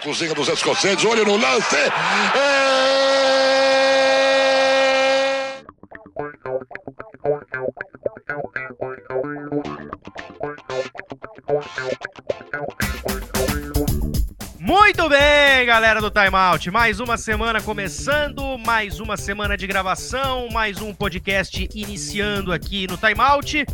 cozinha dos escoceses, olho no lance. É... Muito bem, galera do Time Out. Mais uma semana começando, mais uma semana de gravação, mais um podcast iniciando aqui no Time Out.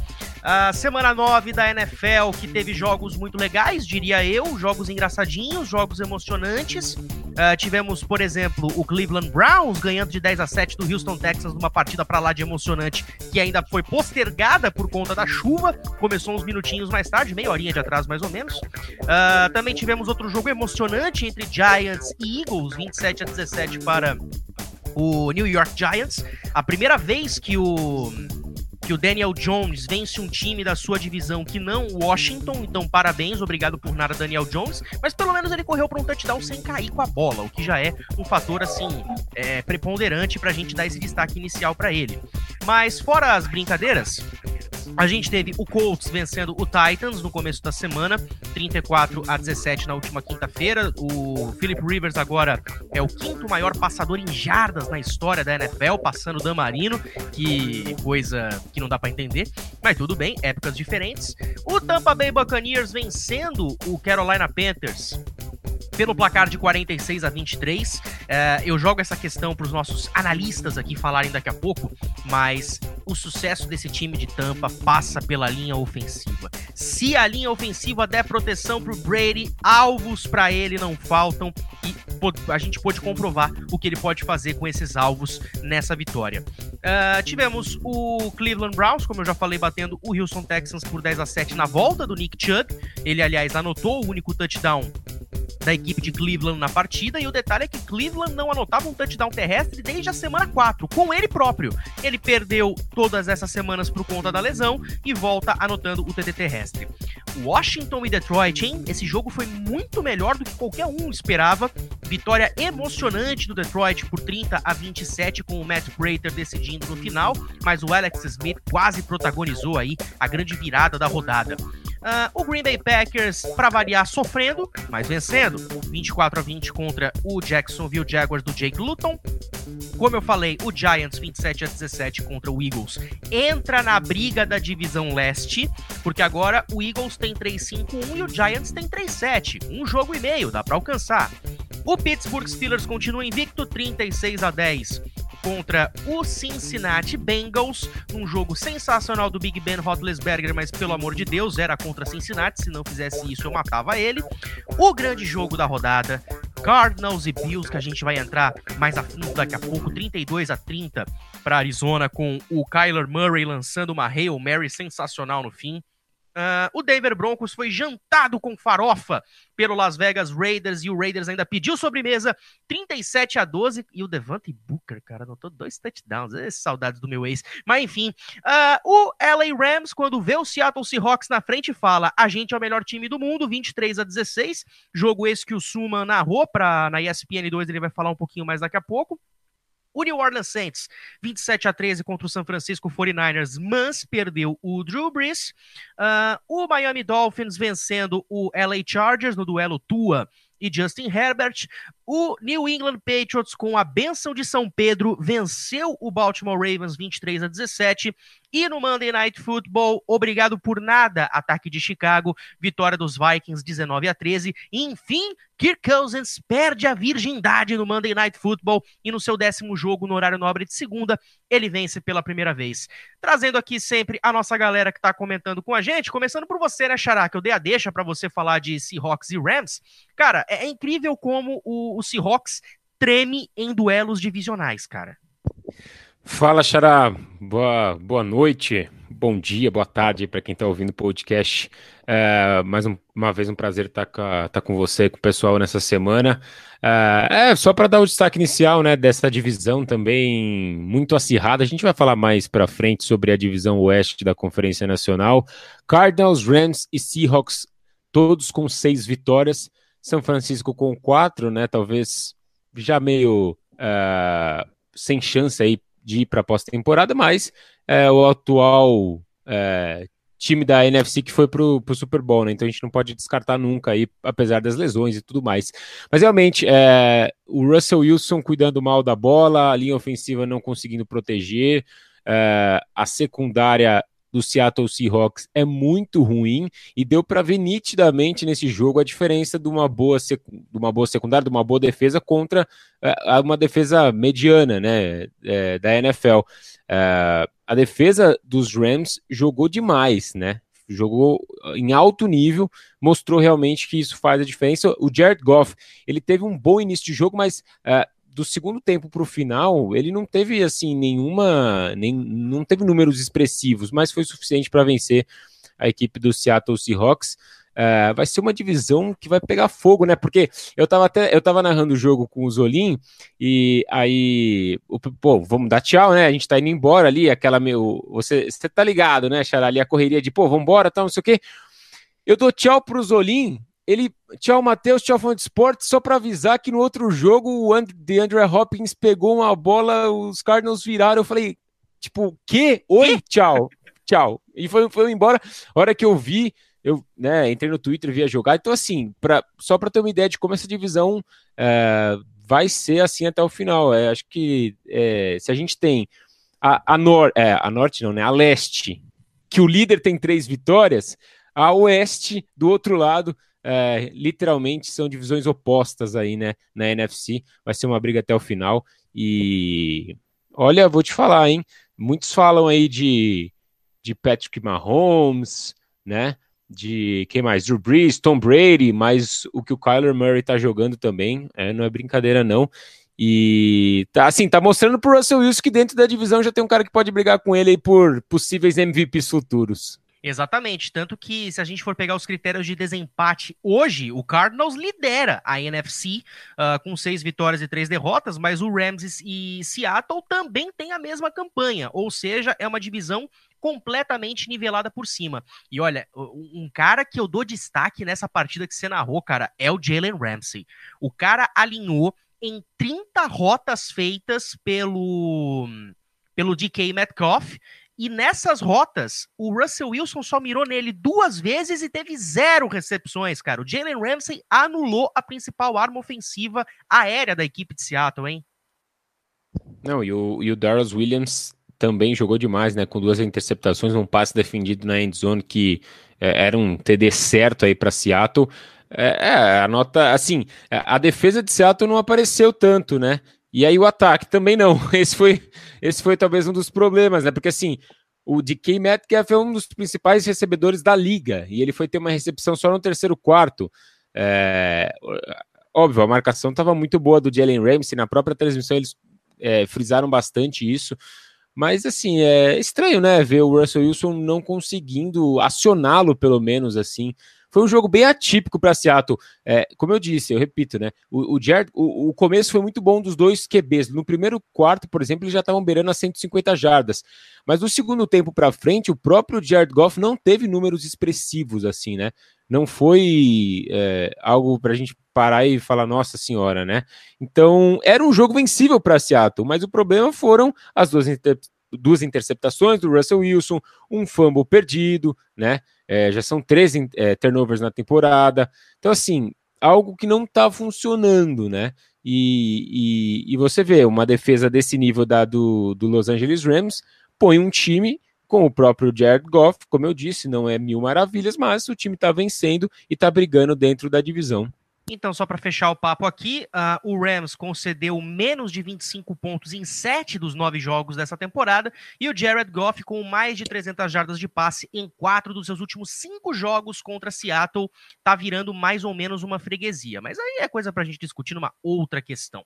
A semana 9 da NFL, que teve jogos muito legais, diria eu, jogos engraçadinhos, jogos emocionantes. Uh, tivemos, por exemplo, o Cleveland Browns ganhando de 10 a 7 do Houston Texans numa partida para lá de emocionante que ainda foi postergada por conta da chuva. Começou uns minutinhos mais tarde, meia horinha de atraso mais ou menos. Uh, também tivemos outro jogo emocionante entre Giants e Eagles, 27 a 17 para o New York Giants. A primeira vez que o que o Daniel Jones vence um time da sua divisão que não o Washington, então parabéns, obrigado por nada Daniel Jones, mas pelo menos ele correu para um touchdown sem cair com a bola, o que já é um fator assim é, preponderante para a gente dar esse destaque inicial para ele. Mas fora as brincadeiras, a gente teve o Colts vencendo o Titans no começo da semana, 34 a 17 na última quinta-feira. O Philip Rivers agora é o quinto maior passador em jardas na história da NFL, passando o Dan Marino, que coisa que não dá para entender, mas tudo bem, épocas diferentes. O Tampa Bay Buccaneers vencendo o Carolina Panthers pelo placar de 46 a 23. É, eu jogo essa questão para os nossos analistas aqui falarem daqui a pouco, mas o sucesso desse time de Tampa passa pela linha ofensiva. Se a linha ofensiva der proteção para o Brady, alvos para ele não faltam e a gente pôde comprovar o que ele pode fazer com esses alvos nessa vitória. Uh, tivemos o Cleveland Browns, como eu já falei, batendo o Houston Texans por 10 a 7 na volta do Nick Chubb. Ele, aliás, anotou o único touchdown da equipe de Cleveland na partida. E o detalhe é que Cleveland não anotava um touchdown terrestre desde a semana 4, com ele próprio. Ele perdeu todas essas semanas por conta da lesão e volta anotando o TT terrestre. Washington e Detroit, hein? Esse jogo foi muito melhor do que qualquer um esperava. Vitória emocionante do Detroit por 30 a 27 com o Matt Prater decidindo no final, mas o Alex Smith quase protagonizou aí a grande virada da rodada. Uh, o Green Bay Packers, para variar, sofrendo, mas vencendo. 24 a 20 contra o Jacksonville Jaguars do Jake Luton. Como eu falei, o Giants 27 a 17 contra o Eagles entra na briga da divisão leste, porque agora o Eagles tem 3-5-1 e o Giants tem 3-7. Um jogo e meio, dá para alcançar. O Pittsburgh Steelers continua invicto 36 a 10 contra o Cincinnati Bengals, num jogo sensacional do Big Ben Roethlisberger, mas pelo amor de Deus, era contra Cincinnati, se não fizesse isso eu matava ele. O grande jogo da rodada, Cardinals e Bills, que a gente vai entrar mais a fundo daqui a pouco, 32 a 30 para Arizona, com o Kyler Murray lançando uma Hail Mary sensacional no fim. Uh, o Denver Broncos foi jantado com farofa pelo Las Vegas Raiders e o Raiders ainda pediu sobremesa 37 a 12 e o Devante Booker, cara, anotou dois touchdowns. É, saudades do meu ex. Mas enfim, uh, o LA Rams, quando vê o Seattle Seahawks na frente, fala: a gente é o melhor time do mundo, 23 a 16. Jogo esse que o Suman narrou pra, na ESPN 2, ele vai falar um pouquinho mais daqui a pouco. O New Orleans Saints, 27 a 13 contra o San Francisco 49ers, mas perdeu o Drew Brees. Uh, o Miami Dolphins vencendo o LA Chargers no duelo Tua e Justin Herbert. O New England Patriots, com a benção de São Pedro, venceu o Baltimore Ravens 23 a 17. E no Monday Night Football, obrigado por nada, ataque de Chicago, vitória dos Vikings 19 a 13. E, enfim, Kirk Cousins perde a virgindade no Monday Night Football e no seu décimo jogo no horário nobre de segunda, ele vence pela primeira vez. Trazendo aqui sempre a nossa galera que está comentando com a gente, começando por você, né, Xará, que eu dei a deixa para você falar de Seahawks e Rams. Cara, é, é incrível como o, o Seahawks treme em duelos divisionais, cara. Fala, Xará. Boa, boa noite, bom dia, boa tarde para quem está ouvindo o podcast. É, mais um, uma vez um prazer estar tá, tá com você, com o pessoal nessa semana. É, é só para dar o destaque inicial né, dessa divisão também muito acirrada. A gente vai falar mais para frente sobre a divisão oeste da Conferência Nacional. Cardinals, Rams e Seahawks, todos com seis vitórias. São Francisco com quatro, né? Talvez já meio uh, sem chance aí de ir para a pós-temporada, mas é, o atual é, time da NFC que foi pro, pro Super Bowl, né? Então a gente não pode descartar nunca aí, apesar das lesões e tudo mais. Mas realmente, o Russell Wilson cuidando mal da bola, a linha ofensiva não conseguindo proteger, a secundária do Seattle Seahawks é muito ruim e deu para ver nitidamente nesse jogo a diferença de uma boa, de uma boa secundária, de uma boa defesa contra uh, uma defesa mediana né, é, da NFL. Uh, a defesa dos Rams jogou demais, né? Jogou em alto nível, mostrou realmente que isso faz a diferença. O Jared Goff, ele teve um bom início de jogo, mas uh, do segundo tempo para o final, ele não teve assim nenhuma, nem, não teve números expressivos, mas foi suficiente para vencer a equipe do Seattle Seahawks. Uh, vai ser uma divisão que vai pegar fogo, né? Porque eu tava até eu tava narrando o jogo com o Zolim e aí, pô, vamos dar tchau, né? A gente tá indo embora ali, aquela meu, você, você tá ligado, né, Xará, ali a correria de, pô, vamos embora, tal, não sei o quê. Eu dou tchau pro Zolim ele, tchau Matheus, tchau fã de esporte, só para avisar que no outro jogo o And, DeAndre Hopkins pegou uma bola, os Cardinals viraram, eu falei, tipo, que? Oi, tchau, tchau. E foi, foi embora, a hora que eu vi, eu né, entrei no Twitter, vi a jogar, então assim, pra, só para ter uma ideia de como essa divisão é, vai ser assim até o final, é, acho que é, se a gente tem a, a, nor, é, a norte não, né, a leste, que o líder tem três vitórias, a oeste, do outro lado, é, literalmente são divisões opostas aí, né, na NFC. Vai ser uma briga até o final. E olha, vou te falar, hein? Muitos falam aí de, de Patrick Mahomes, né? De quem mais? Drew Brees, Tom Brady, mas o que o Kyler Murray tá jogando também, é, não é brincadeira, não. E tá assim, tá mostrando pro Russell Wilson que dentro da divisão já tem um cara que pode brigar com ele aí por possíveis MVPs futuros. Exatamente, tanto que se a gente for pegar os critérios de desempate hoje, o Cardinals lidera a NFC uh, com seis vitórias e três derrotas, mas o Rams e Seattle também têm a mesma campanha, ou seja, é uma divisão completamente nivelada por cima. E olha, um cara que eu dou destaque nessa partida que você narrou, cara, é o Jalen Ramsey. O cara alinhou em 30 rotas feitas pelo pelo DK Metcalf e nessas rotas, o Russell Wilson só mirou nele duas vezes e teve zero recepções, cara. O Jalen Ramsey anulou a principal arma ofensiva aérea da equipe de Seattle, hein? Não, e o, e o Darius Williams também jogou demais, né? Com duas interceptações, um passe defendido na end zone que é, era um TD certo aí para Seattle. É, é, a nota, assim, a defesa de Seattle não apareceu tanto, né? E aí o ataque também não. Esse foi, esse foi talvez um dos problemas, né? Porque assim, o DK Metcalf é um dos principais recebedores da liga e ele foi ter uma recepção só no terceiro quarto. É, óbvio, a marcação estava muito boa do Jalen Ramsey, na própria transmissão eles é, frisaram bastante isso. Mas assim, é estranho, né? Ver o Russell Wilson não conseguindo acioná-lo, pelo menos assim, foi um jogo bem atípico para Seattle. É, como eu disse, eu repito, né? O, o, Jared, o, o, começo foi muito bom dos dois QBs. No primeiro quarto, por exemplo, eles já estavam beirando a 150 jardas. Mas no segundo tempo para frente, o próprio Jared Goff não teve números expressivos assim, né? Não foi é, algo para a gente parar e falar, nossa senhora, né? Então, era um jogo vencível para Seattle, mas o problema foram as duas, inter duas interceptações do Russell Wilson, um fumble perdido, né? É, já são 13 é, turnovers na temporada. Então, assim, algo que não está funcionando, né? E, e, e, você vê uma defesa desse nível da, do, do Los Angeles Rams põe um time com o próprio Jared Goff, como eu disse, não é mil maravilhas, mas o time está vencendo e está brigando dentro da divisão. Então, só para fechar o papo aqui, uh, o Rams concedeu menos de 25 pontos em 7 dos 9 jogos dessa temporada e o Jared Goff com mais de 300 jardas de passe em 4 dos seus últimos 5 jogos contra Seattle, tá virando mais ou menos uma freguesia. Mas aí é coisa para a gente discutir numa outra questão.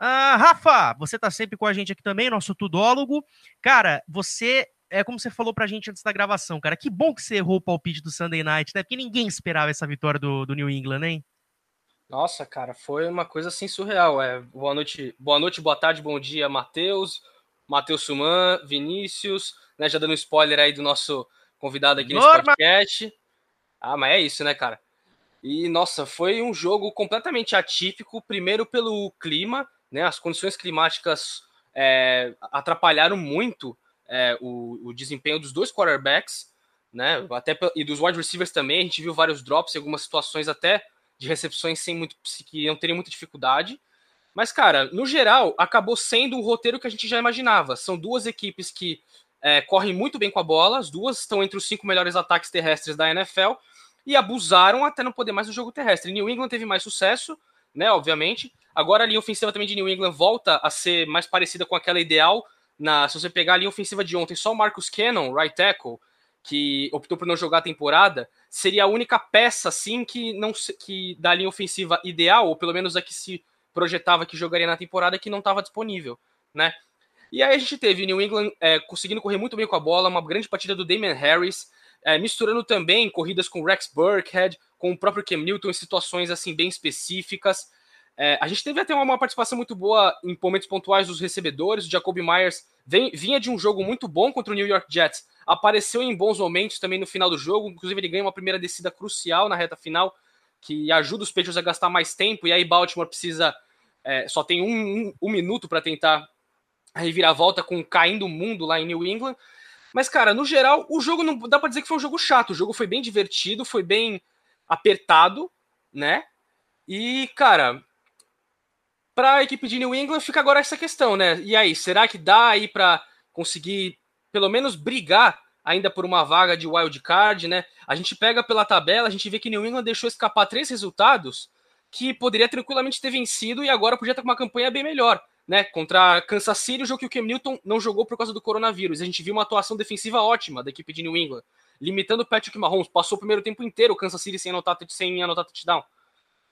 Uh, Rafa, você tá sempre com a gente aqui também, nosso tudólogo. Cara, você é como você falou pra gente antes da gravação, cara. Que bom que você errou o palpite do Sunday Night, né? Porque ninguém esperava essa vitória do, do New England, hein? Nossa, cara, foi uma coisa assim surreal. É, boa noite, boa noite, boa tarde, bom dia, Matheus, Matheus Suman, Vinícius, né? Já dando spoiler aí do nosso convidado aqui Norma. nesse podcast. Ah, mas é isso, né, cara? E nossa, foi um jogo completamente atípico. Primeiro pelo clima, né? As condições climáticas é, atrapalharam muito é, o, o, desempenho dos dois quarterbacks. né? Até e dos wide receivers também, a gente viu vários drops, algumas situações até de recepções sem muito que não teriam muita dificuldade. Mas, cara, no geral, acabou sendo o roteiro que a gente já imaginava. São duas equipes que é, correm muito bem com a bola, as duas estão entre os cinco melhores ataques terrestres da NFL e abusaram até não poder mais no jogo terrestre. New England teve mais sucesso, né? Obviamente. Agora a linha ofensiva também de New England volta a ser mais parecida com aquela ideal. Na, se você pegar a linha ofensiva de ontem, só o Marcus Cannon, right tackle, que optou por não jogar a temporada, seria a única peça assim que não que da linha ofensiva ideal, ou pelo menos a que se projetava que jogaria na temporada que não estava disponível, né? E aí a gente teve New England é, conseguindo correr muito bem com a bola, uma grande partida do Damian Harris, é, misturando também corridas com Rex Burkhead, com o próprio Cam Newton em situações assim bem específicas. É, a gente teve até uma, uma, participação muito boa em momentos pontuais dos recebedores. O Jacoby Myers vem, vinha de um jogo muito bom contra o New York Jets, apareceu em bons momentos também no final do jogo. Inclusive, ele ganha uma primeira descida crucial na reta final, que ajuda os Patriots a gastar mais tempo. E aí, Baltimore precisa. É, só tem um, um, um minuto para tentar reviravolta com caindo o mundo lá em New England. Mas, cara, no geral, o jogo não dá para dizer que foi um jogo chato. O jogo foi bem divertido, foi bem apertado, né? E, cara, para a equipe de New England fica agora essa questão, né? E aí, será que dá aí para conseguir pelo menos brigar ainda por uma vaga de wild card, né? A gente pega pela tabela, a gente vê que New England deixou escapar três resultados que poderia tranquilamente ter vencido e agora podia estar com uma campanha bem melhor né, contra Kansas City, o jogo que o Cam Newton não jogou por causa do coronavírus. A gente viu uma atuação defensiva ótima da equipe de New England, limitando o Patrick Mahomes. Passou o primeiro tempo inteiro o Kansas City sem anotar, sem anotar touchdown.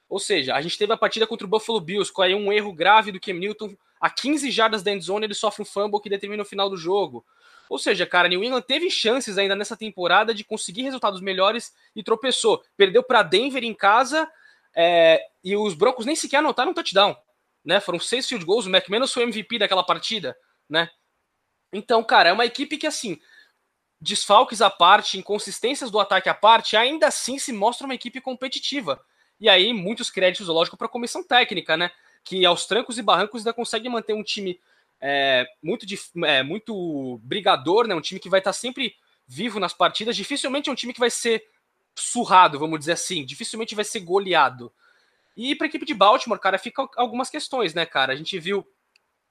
Ou seja, a gente teve a partida contra o Buffalo Bills, com aí um erro grave do Cam Newton. A 15 jardas da endzone, ele sofre um fumble que determina o final do jogo. Ou seja, cara, New England teve chances ainda nessa temporada de conseguir resultados melhores e tropeçou. Perdeu para Denver em casa é, e os Broncos nem sequer anotaram um touchdown né? Foram seis field goals, o McManus foi o MVP daquela partida, né? Então, cara, é uma equipe que, assim, desfalques à parte, inconsistências do ataque à parte, ainda assim se mostra uma equipe competitiva. E aí, muitos créditos, lógico, para a comissão técnica, né? Que aos trancos e barrancos ainda consegue manter um time é, muito, é, muito brigador, né? Um time que vai estar tá sempre vivo nas partidas. Dificilmente é um time que vai ser surrado, vamos dizer assim. Dificilmente vai ser goleado. E para a equipe de Baltimore, cara, fica algumas questões, né, cara? A gente viu.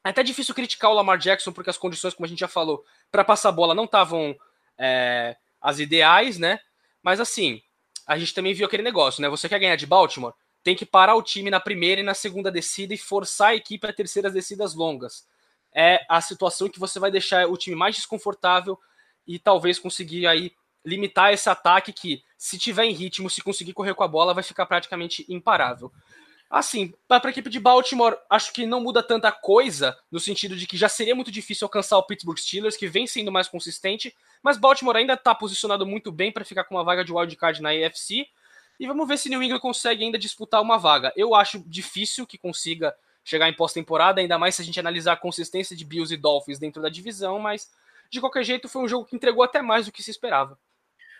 É até difícil criticar o Lamar Jackson, porque as condições, como a gente já falou, para passar a bola não estavam é, as ideais, né? Mas assim, a gente também viu aquele negócio, né? Você quer ganhar de Baltimore? Tem que parar o time na primeira e na segunda descida e forçar a equipe a terceiras descidas longas. É a situação que você vai deixar o time mais desconfortável e talvez conseguir aí limitar esse ataque que, se tiver em ritmo, se conseguir correr com a bola, vai ficar praticamente imparável. Assim, para a equipe de Baltimore, acho que não muda tanta coisa, no sentido de que já seria muito difícil alcançar o Pittsburgh Steelers, que vem sendo mais consistente, mas Baltimore ainda está posicionado muito bem para ficar com uma vaga de wildcard na AFC. E vamos ver se New England consegue ainda disputar uma vaga. Eu acho difícil que consiga chegar em pós-temporada, ainda mais se a gente analisar a consistência de Bills e Dolphins dentro da divisão, mas de qualquer jeito foi um jogo que entregou até mais do que se esperava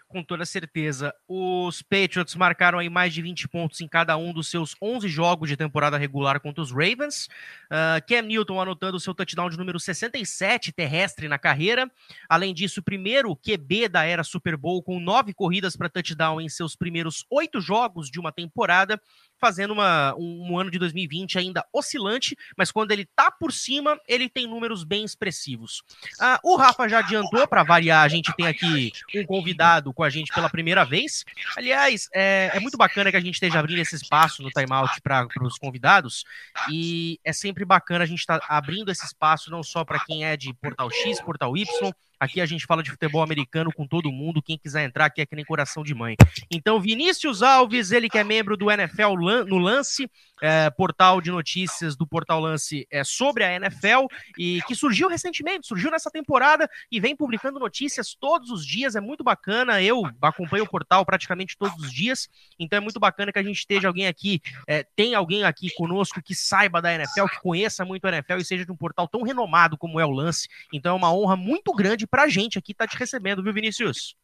com toda certeza. Os Patriots marcaram aí mais de 20 pontos em cada um dos seus 11 jogos de temporada regular contra os Ravens. Uh, Cam Newton anotando seu touchdown de número 67 terrestre na carreira. Além disso, primeiro QB da era Super Bowl com nove corridas para touchdown em seus primeiros oito jogos de uma temporada fazendo uma, um, um, ano de 2020 ainda oscilante, mas quando ele tá por cima, ele tem números bem expressivos. Ah, o Rafa já adiantou, para variar, a gente tem aqui um convidado com a gente pela primeira vez. Aliás, é, é muito bacana que a gente esteja abrindo esse espaço no timeout para os convidados, e é sempre bacana a gente estar tá abrindo esse espaço não só para quem é de Portal X, Portal Y, Aqui a gente fala de futebol americano com todo mundo. Quem quiser entrar aqui é que nem coração de mãe. Então, Vinícius Alves, ele que é membro do NFL no Lance, é, portal de notícias do Portal Lance é, sobre a NFL e que surgiu recentemente, surgiu nessa temporada e vem publicando notícias todos os dias. É muito bacana. Eu acompanho o portal praticamente todos os dias, então é muito bacana que a gente esteja alguém aqui, é, tem alguém aqui conosco que saiba da NFL, que conheça muito a NFL e seja de um portal tão renomado como é o Lance. Então é uma honra muito grande para a gente aqui tá te recebendo, viu, Vinícius?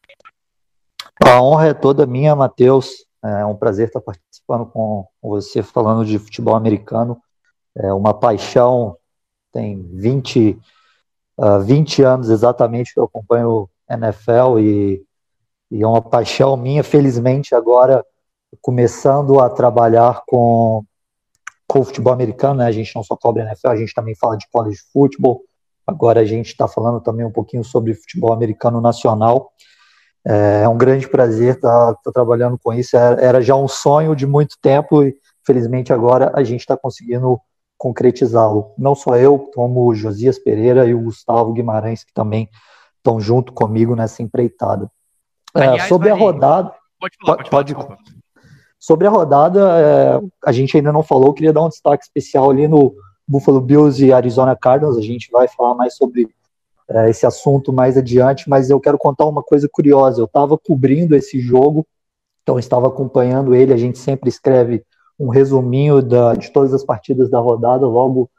A honra é toda minha, Matheus. É um prazer estar participando com você, falando de futebol americano. É uma paixão, tem 20, uh, 20 anos exatamente que eu acompanho NFL e e é uma paixão minha. Felizmente, agora começando a trabalhar com, com o futebol americano, né? A gente não só cobre NFL, a gente também fala de college football. Agora a gente está falando também um pouquinho sobre futebol americano nacional. É, é um grande prazer estar tá, tá trabalhando com isso. Era, era, já um sonho de muito tempo e, felizmente, agora a gente está conseguindo concretizá-lo. Não só eu, como o Josias Pereira e o Gustavo Guimarães, que também estão junto comigo nessa empreitada. É, Aliás, sobre a rodada. Pode falar, pode, pode, falar, Sobre a rodada, é, a gente ainda não falou, queria dar um destaque especial ali no Buffalo Bills e Arizona Cardinals. A gente vai falar mais sobre é, esse assunto mais adiante, mas eu quero contar uma coisa curiosa. Eu estava cobrindo esse jogo, então estava acompanhando ele. A gente sempre escreve um resuminho da, de todas as partidas da rodada, logo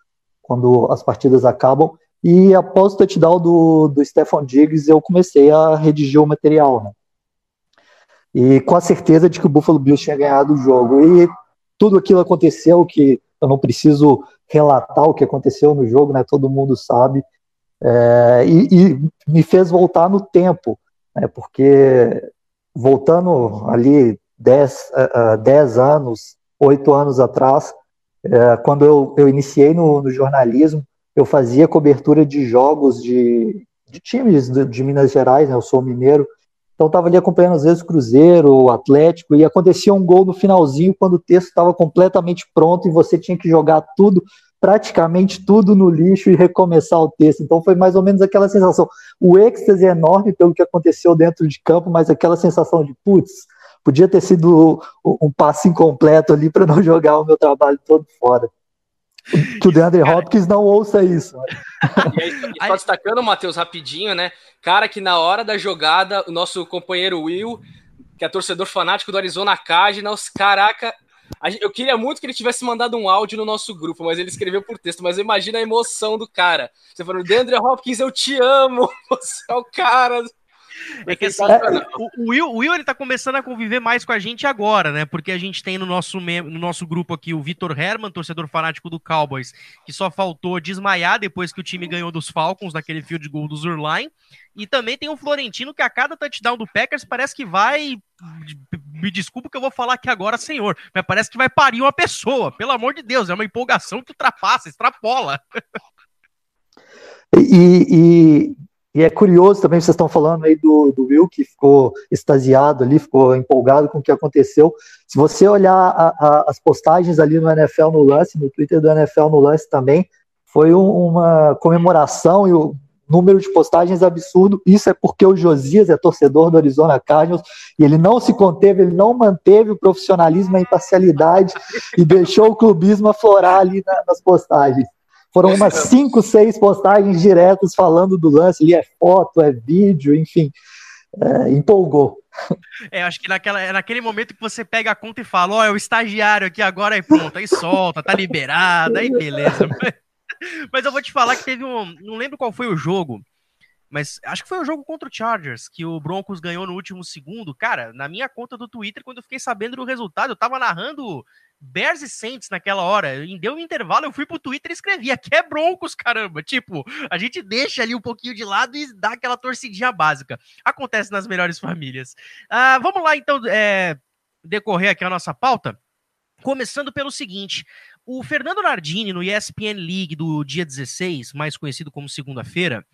quando as partidas acabam. E após o touchdown do, do Stefan Diggs, eu comecei a redigir o material, né? E com a certeza de que o Buffalo Bills tinha ganhado o jogo. E tudo aquilo aconteceu que eu não preciso relatar o que aconteceu no jogo, né? Todo mundo sabe. É, e, e, me fez voltar no tempo, né? Porque voltando ali 10, uh, 10 anos, 8 anos atrás, uh, quando eu, eu iniciei no, no, jornalismo, eu fazia cobertura de jogos de, de times de, de Minas Gerais, né? Eu sou mineiro, então estava ali acompanhando às vezes o Cruzeiro, o Atlético, e acontecia um gol no finalzinho quando o texto estava completamente pronto e você tinha que jogar tudo, praticamente tudo no lixo e recomeçar o texto. Então foi mais ou menos aquela sensação. O êxtase é enorme pelo que aconteceu dentro de campo, mas aquela sensação de putz, podia ter sido um passe incompleto ali para não jogar o meu trabalho todo fora. Que o DeAndre Hopkins não ouça isso. E aí, só destacando, Matheus, rapidinho, né? Cara, que na hora da jogada, o nosso companheiro Will, que é torcedor fanático do Arizona Cardinals, caraca, eu queria muito que ele tivesse mandado um áudio no nosso grupo, mas ele escreveu por texto. Mas imagina a emoção do cara. Você falando, DeAndre Hopkins, eu te amo, você é o cara. É que assim, o, Will, o Will ele tá começando a conviver mais com a gente agora, né? Porque a gente tem no nosso, no nosso grupo aqui o Vitor Herman, torcedor fanático do Cowboys, que só faltou desmaiar depois que o time ganhou dos Falcons, naquele field goal do Zurline. E também tem o Florentino, que a cada touchdown do Packers parece que vai. Me desculpa que eu vou falar aqui agora, senhor, mas parece que vai parir uma pessoa. Pelo amor de Deus, é uma empolgação que ultrapassa, extrapola. E, e, e é curioso também, vocês estão falando aí do, do Will, que ficou extasiado ali, ficou empolgado com o que aconteceu. Se você olhar a, a, as postagens ali no NFL no lance, no Twitter do NFL no lance também, foi um, uma comemoração e o número de postagens absurdo. Isso é porque o Josias é torcedor do Arizona Cardinals e ele não se conteve, ele não manteve o profissionalismo, a imparcialidade e deixou o clubismo aflorar ali na, nas postagens. Foram umas cinco, seis postagens diretas falando do lance, ali é foto, é vídeo, enfim, é, empolgou. É, acho que naquela, é naquele momento que você pega a conta e fala, ó, oh, é o estagiário aqui agora, aí pronto, aí solta, tá liberado, aí beleza. Mas eu vou te falar que teve um, não lembro qual foi o jogo, mas acho que foi o jogo contra o Chargers, que o Broncos ganhou no último segundo. Cara, na minha conta do Twitter, quando eu fiquei sabendo do resultado, eu tava narrando Bears e Saints naquela hora. Deu um intervalo, eu fui pro Twitter e escrevi: aqui é Broncos, caramba. Tipo, a gente deixa ali um pouquinho de lado e dá aquela torcidinha básica. Acontece nas melhores famílias. Ah, vamos lá, então, é, decorrer aqui a nossa pauta. Começando pelo seguinte: o Fernando Nardini, no ESPN League do dia 16, mais conhecido como segunda-feira,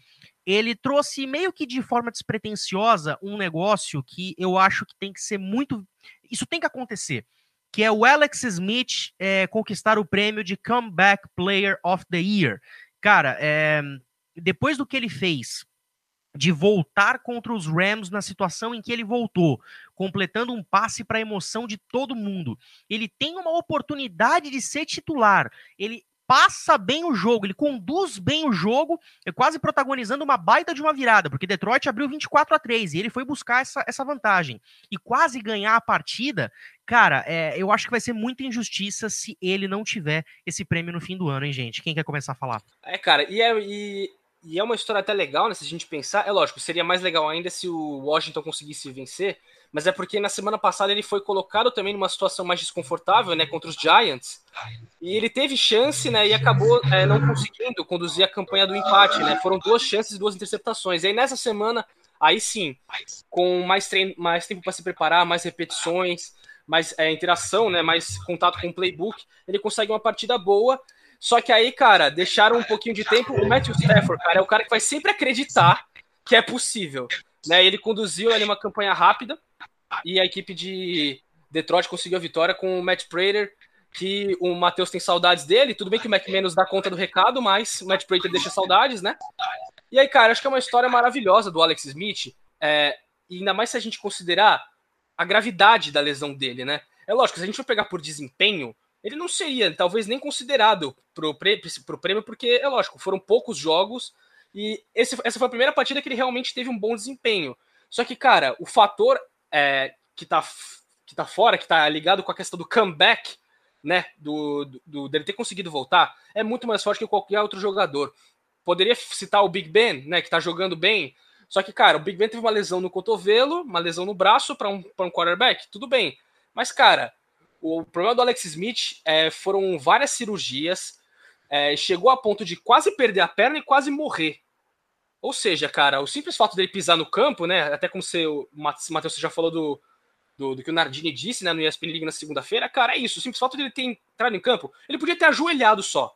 ele trouxe meio que de forma despretensiosa um negócio que eu acho que tem que ser muito. Isso tem que acontecer que é o Alex Smith é, conquistar o prêmio de Comeback Player of the Year. Cara, é, depois do que ele fez de voltar contra os Rams na situação em que ele voltou, completando um passe para a emoção de todo mundo. Ele tem uma oportunidade de ser titular. Ele passa bem o jogo, ele conduz bem o jogo, é quase protagonizando uma baita de uma virada, porque Detroit abriu 24 a 3 e ele foi buscar essa, essa vantagem e quase ganhar a partida. Cara, é, eu acho que vai ser muita injustiça se ele não tiver esse prêmio no fim do ano, hein, gente? Quem quer começar a falar? É, cara, e é, e, e é uma história até legal, né? Se a gente pensar, é lógico, seria mais legal ainda se o Washington conseguisse vencer, mas é porque na semana passada ele foi colocado também numa situação mais desconfortável, né, contra os Giants, e ele teve chance, né, e acabou é, não conseguindo conduzir a campanha do empate, né, foram duas chances e duas interceptações, e aí nessa semana Aí sim, com mais, treino, mais tempo para se preparar, mais repetições, mais é, interação, né, mais contato com o playbook, ele consegue uma partida boa. Só que aí, cara, deixaram um pouquinho de tempo. O Matthew Stafford, cara, é o cara que vai sempre acreditar que é possível. Né? Ele conduziu ali uma campanha rápida e a equipe de Detroit conseguiu a vitória com o Matt Prater, que o Matheus tem saudades dele. Tudo bem que o McManus dá conta do recado, mas o Matt Prater deixa saudades, né? E aí, cara, acho que é uma história maravilhosa do Alex Smith. É, e ainda mais se a gente considerar a gravidade da lesão dele, né? É lógico, se a gente for pegar por desempenho, ele não seria talvez nem considerado pro, pro prêmio, porque é lógico, foram poucos jogos e esse, essa foi a primeira partida que ele realmente teve um bom desempenho. Só que, cara, o fator é, que, tá, que tá fora, que tá ligado com a questão do comeback, né, do, do, do, dele ter conseguido voltar, é muito mais forte que qualquer outro jogador. Poderia citar o Big Ben, né, que tá jogando bem, só que, cara, o Big Ben teve uma lesão no cotovelo, uma lesão no braço para um, pra um quarterback, tudo bem. Mas, cara, o problema do Alex Smith é, foram várias cirurgias, é, chegou a ponto de quase perder a perna e quase morrer. Ou seja, cara, o simples fato dele pisar no campo, né? Até como você, o Matheus já falou do, do, do, que o Nardini disse né, no ESPN League na segunda-feira, cara, é isso. O simples fato dele ter entrado em campo, ele podia ter ajoelhado só.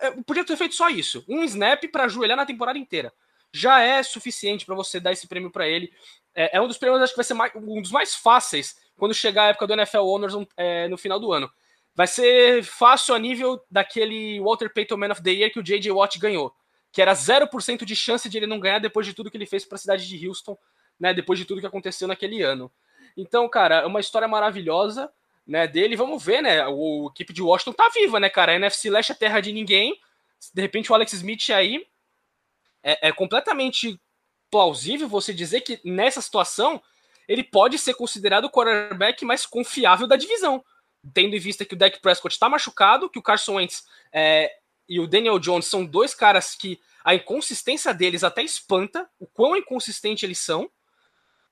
É, podia ter feito só isso. Um snap para ajoelhar na temporada inteira. Já é suficiente para você dar esse prêmio para ele. É, é, um dos prêmios, acho que vai ser mais, um dos mais fáceis quando chegar a época do NFL Honors é, no final do ano. Vai ser fácil a nível daquele Walter Payton Man of the Year que o J.J. Watt ganhou, que era 0% de chance de ele não ganhar depois de tudo que ele fez para a cidade de Houston, né, depois de tudo que aconteceu naquele ano. Então, cara, é uma história maravilhosa, né, dele. Vamos ver, né, o, a equipe de Washington tá viva, né, cara? A NFC Leste é terra de ninguém. De repente o Alex Smith aí é, é completamente plausível você dizer que nessa situação ele pode ser considerado o quarterback mais confiável da divisão, tendo em vista que o Dak Prescott está machucado, que o Carson Wentz é, e o Daniel Jones são dois caras que a inconsistência deles até espanta o quão inconsistente eles são.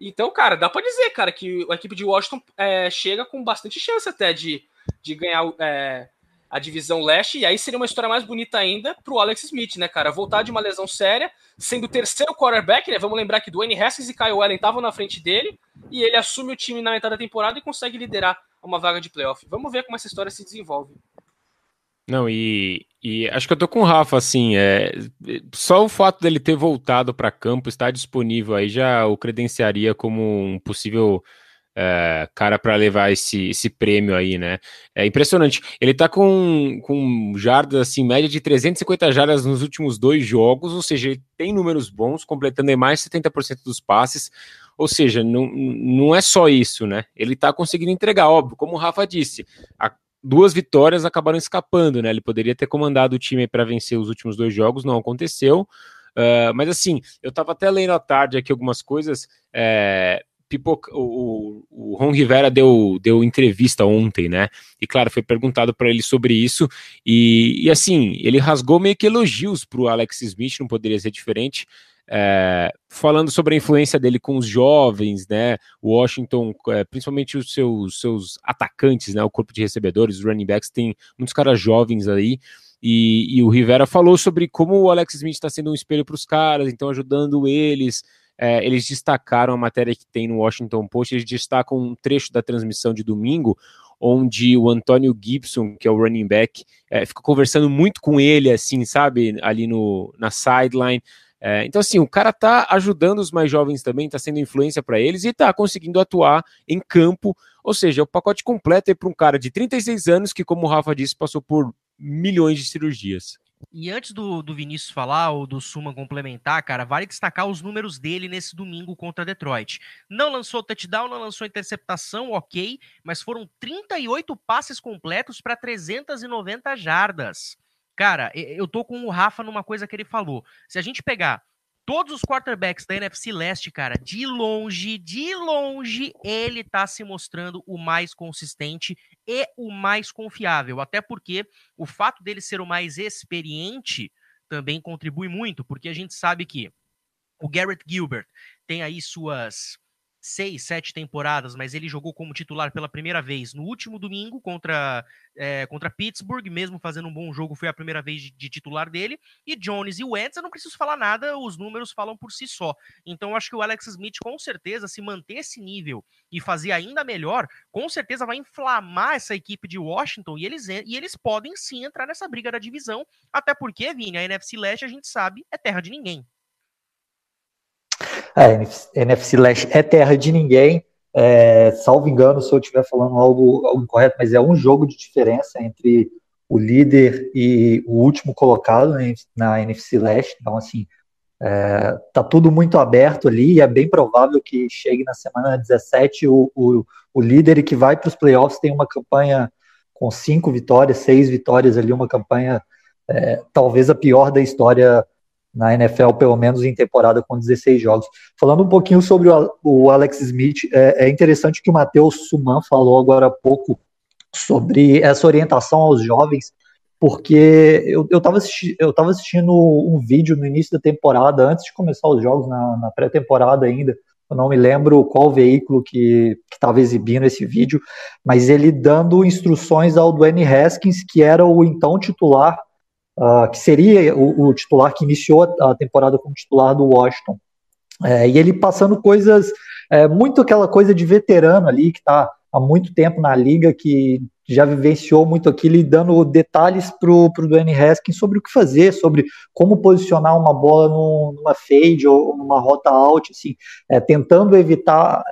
Então, cara, dá para dizer, cara, que a equipe de Washington é, chega com bastante chance até de, de ganhar é, a divisão leste, e aí seria uma história mais bonita ainda pro Alex Smith, né, cara? Voltar de uma lesão séria, sendo o terceiro quarterback, né? Vamos lembrar que Dwayne Haskins e Kyle Allen estavam na frente dele, e ele assume o time na metade da temporada e consegue liderar uma vaga de playoff. Vamos ver como essa história se desenvolve. Não, e, e acho que eu tô com o Rafa, assim, é, só o fato dele ter voltado para campo, estar disponível aí, já o credenciaria como um possível é, cara para levar esse, esse prêmio aí, né? É impressionante. Ele tá com, com jardas, assim, média de 350 jardas nos últimos dois jogos, ou seja, ele tem números bons, completando mais de 70% dos passes. Ou seja, não, não é só isso, né? Ele tá conseguindo entregar, óbvio, como o Rafa disse, a, duas vitórias acabaram escapando, né? Ele poderia ter comandado o time para vencer os últimos dois jogos, não aconteceu. Uh, mas assim, eu estava até lendo à tarde aqui algumas coisas. É, Pipoca, o, o Ron Rivera deu, deu entrevista ontem, né? E claro, foi perguntado para ele sobre isso. E, e, assim, ele rasgou meio que elogios para o Alex Smith, não poderia ser diferente. É, falando sobre a influência dele com os jovens, né? O Washington, é, principalmente os seus, seus atacantes, né? O corpo de recebedores, os running backs, tem muitos caras jovens aí. E, e o Rivera falou sobre como o Alex Smith está sendo um espelho para os caras, então ajudando eles é, eles destacaram a matéria que tem no Washington Post, eles destacam um trecho da transmissão de domingo, onde o Antônio Gibson, que é o running back, é, fica conversando muito com ele, assim, sabe, ali no, na sideline. É, então, assim, o cara tá ajudando os mais jovens também, tá sendo influência para eles e tá conseguindo atuar em campo. Ou seja, é o pacote completo para um cara de 36 anos que, como o Rafa disse, passou por milhões de cirurgias. E antes do, do Vinícius falar ou do Suma complementar, cara, vale destacar os números dele nesse domingo contra Detroit. Não lançou touchdown, não lançou interceptação, ok, mas foram 38 passes completos para 390 jardas. Cara, eu tô com o Rafa numa coisa que ele falou. Se a gente pegar todos os quarterbacks da NFC Leste, cara, de longe, de longe, ele tá se mostrando o mais consistente e o mais confiável. Até porque o fato dele ser o mais experiente também contribui muito, porque a gente sabe que o Garrett Gilbert tem aí suas seis, sete temporadas, mas ele jogou como titular pela primeira vez no último domingo contra, é, contra Pittsburgh, mesmo fazendo um bom jogo, foi a primeira vez de, de, titular dele. E Jones e Wentz, eu não preciso falar nada, os números falam por si só. Então, acho que o Alex Smith, com certeza, se manter esse nível e fazer ainda melhor, com certeza vai inflamar essa equipe de Washington e eles, e eles podem sim entrar nessa briga da divisão, até porque, Vini, a NFC Leste, a gente sabe, é terra de ninguém. A NFC Leste é terra de ninguém. É, salvo engano, se eu estiver falando algo, algo incorreto, mas é um jogo de diferença entre o líder e o último colocado na NFC Leste. Então, assim, é, tá tudo muito aberto ali e é bem provável que chegue na semana 17 o, o, o líder que vai para os playoffs tem uma campanha com cinco vitórias, seis vitórias ali, uma campanha é, talvez a pior da história na NFL, pelo menos em temporada com 16 jogos. Falando um pouquinho sobre o, Alex Smith, é, é interessante que o Matheus Suman falou agora há pouco sobre essa orientação aos jovens, porque eu estava assisti eu assistindo um vídeo no início da temporada, antes de começar os jogos, na, na pré-temporada ainda, eu não me lembro qual veículo que estava exibindo esse vídeo, mas ele dando instruções ao Dwayne Haskins, que era o então titular uh, que seria o, o, titular que iniciou a temporada como titular do Washington. É, e ele passando coisas, é, muito aquela coisa de veterano ali, que está há muito tempo na liga, que já vivenciou muito aquilo e dando detalhes para o Dwayne Haskins sobre o que fazer, sobre como posicionar uma bola numa fade ou numa rota out, assim, é, tentando evitar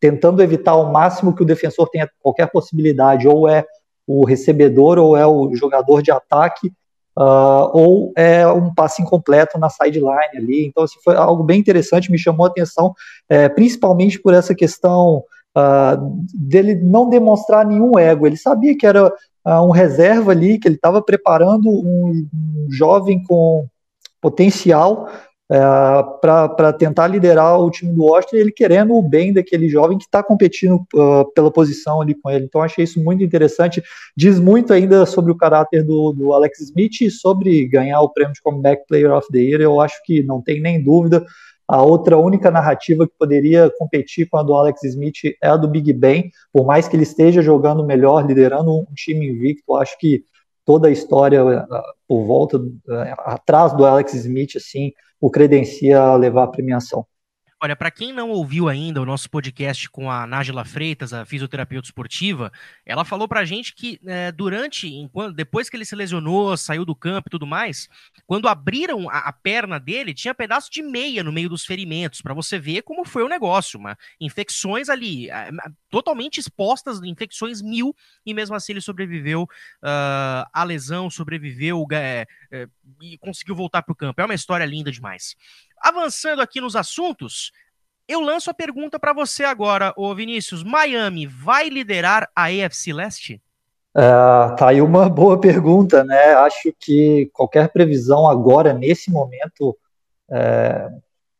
tentando evitar ao máximo que o defensor tenha qualquer possibilidade, ou é o recebedor ou é o jogador de ataque uh, ou é um passe incompleto na sideline ali. Então, assim, foi algo bem interessante, me chamou a atenção, é, principalmente por essa questão uh, dele não demonstrar nenhum ego. Ele sabia que era uh, um reserva ali, que ele estava preparando um, um jovem com potencial é, para tentar liderar o time do Washington, ele querendo o bem daquele jovem que está competindo uh, pela posição ali com ele. Então, achei isso muito interessante. Diz muito ainda sobre o caráter do, do Alex Smith e sobre ganhar o prêmio de Comeback Player of the Year. Eu acho que não tem nem dúvida. A outra única narrativa que poderia competir com a do Alex Smith é a do Big Ben, por mais que ele esteja jogando melhor, liderando um time invicto, acho que toda a história uh, por volta, uh, atrás do Alex Smith, assim, o credencia a levar a premiação. Olha, para quem não ouviu ainda o nosso podcast com a Nájila Freitas, a fisioterapeuta esportiva, ela falou pra gente que é, durante, enquanto, depois que ele se lesionou, saiu do campo e tudo mais, quando abriram a, a perna dele, tinha pedaço de meia no meio dos ferimentos, para você ver como foi o negócio, uma, infecções ali, totalmente expostas, infecções mil, e mesmo assim ele sobreviveu uh, à lesão, sobreviveu é, é, e conseguiu voltar pro campo. É uma história linda demais. Avançando aqui nos assuntos, eu lanço a pergunta para você agora, ô Vinícius. Miami vai liderar a AFC Leste? Uh, tá aí uma boa pergunta, né? Acho que qualquer previsão agora, nesse momento, é,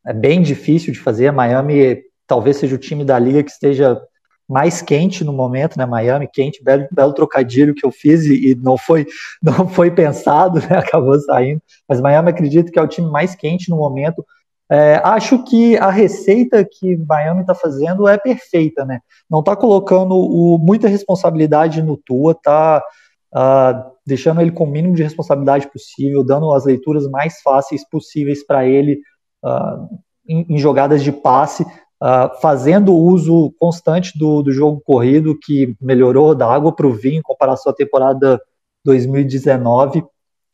é bem difícil de fazer. Miami talvez seja o time da liga que esteja mais quente no momento, né? Miami quente, belo, belo trocadilho que eu fiz e, e, não foi não foi pensado, né? Acabou saindo. Mas Miami acredito que é o time mais quente no momento. É, acho que a receita que Miami está fazendo é perfeita, né? Não está colocando o, muita responsabilidade no Tua, tá uh, deixando ele com o mínimo de responsabilidade possível, dando as leituras mais fáceis possíveis para ele uh, em, em jogadas de passe, Uh, fazendo uso constante do, do jogo corrido, que melhorou da água para o vinho em comparação à temporada 2019.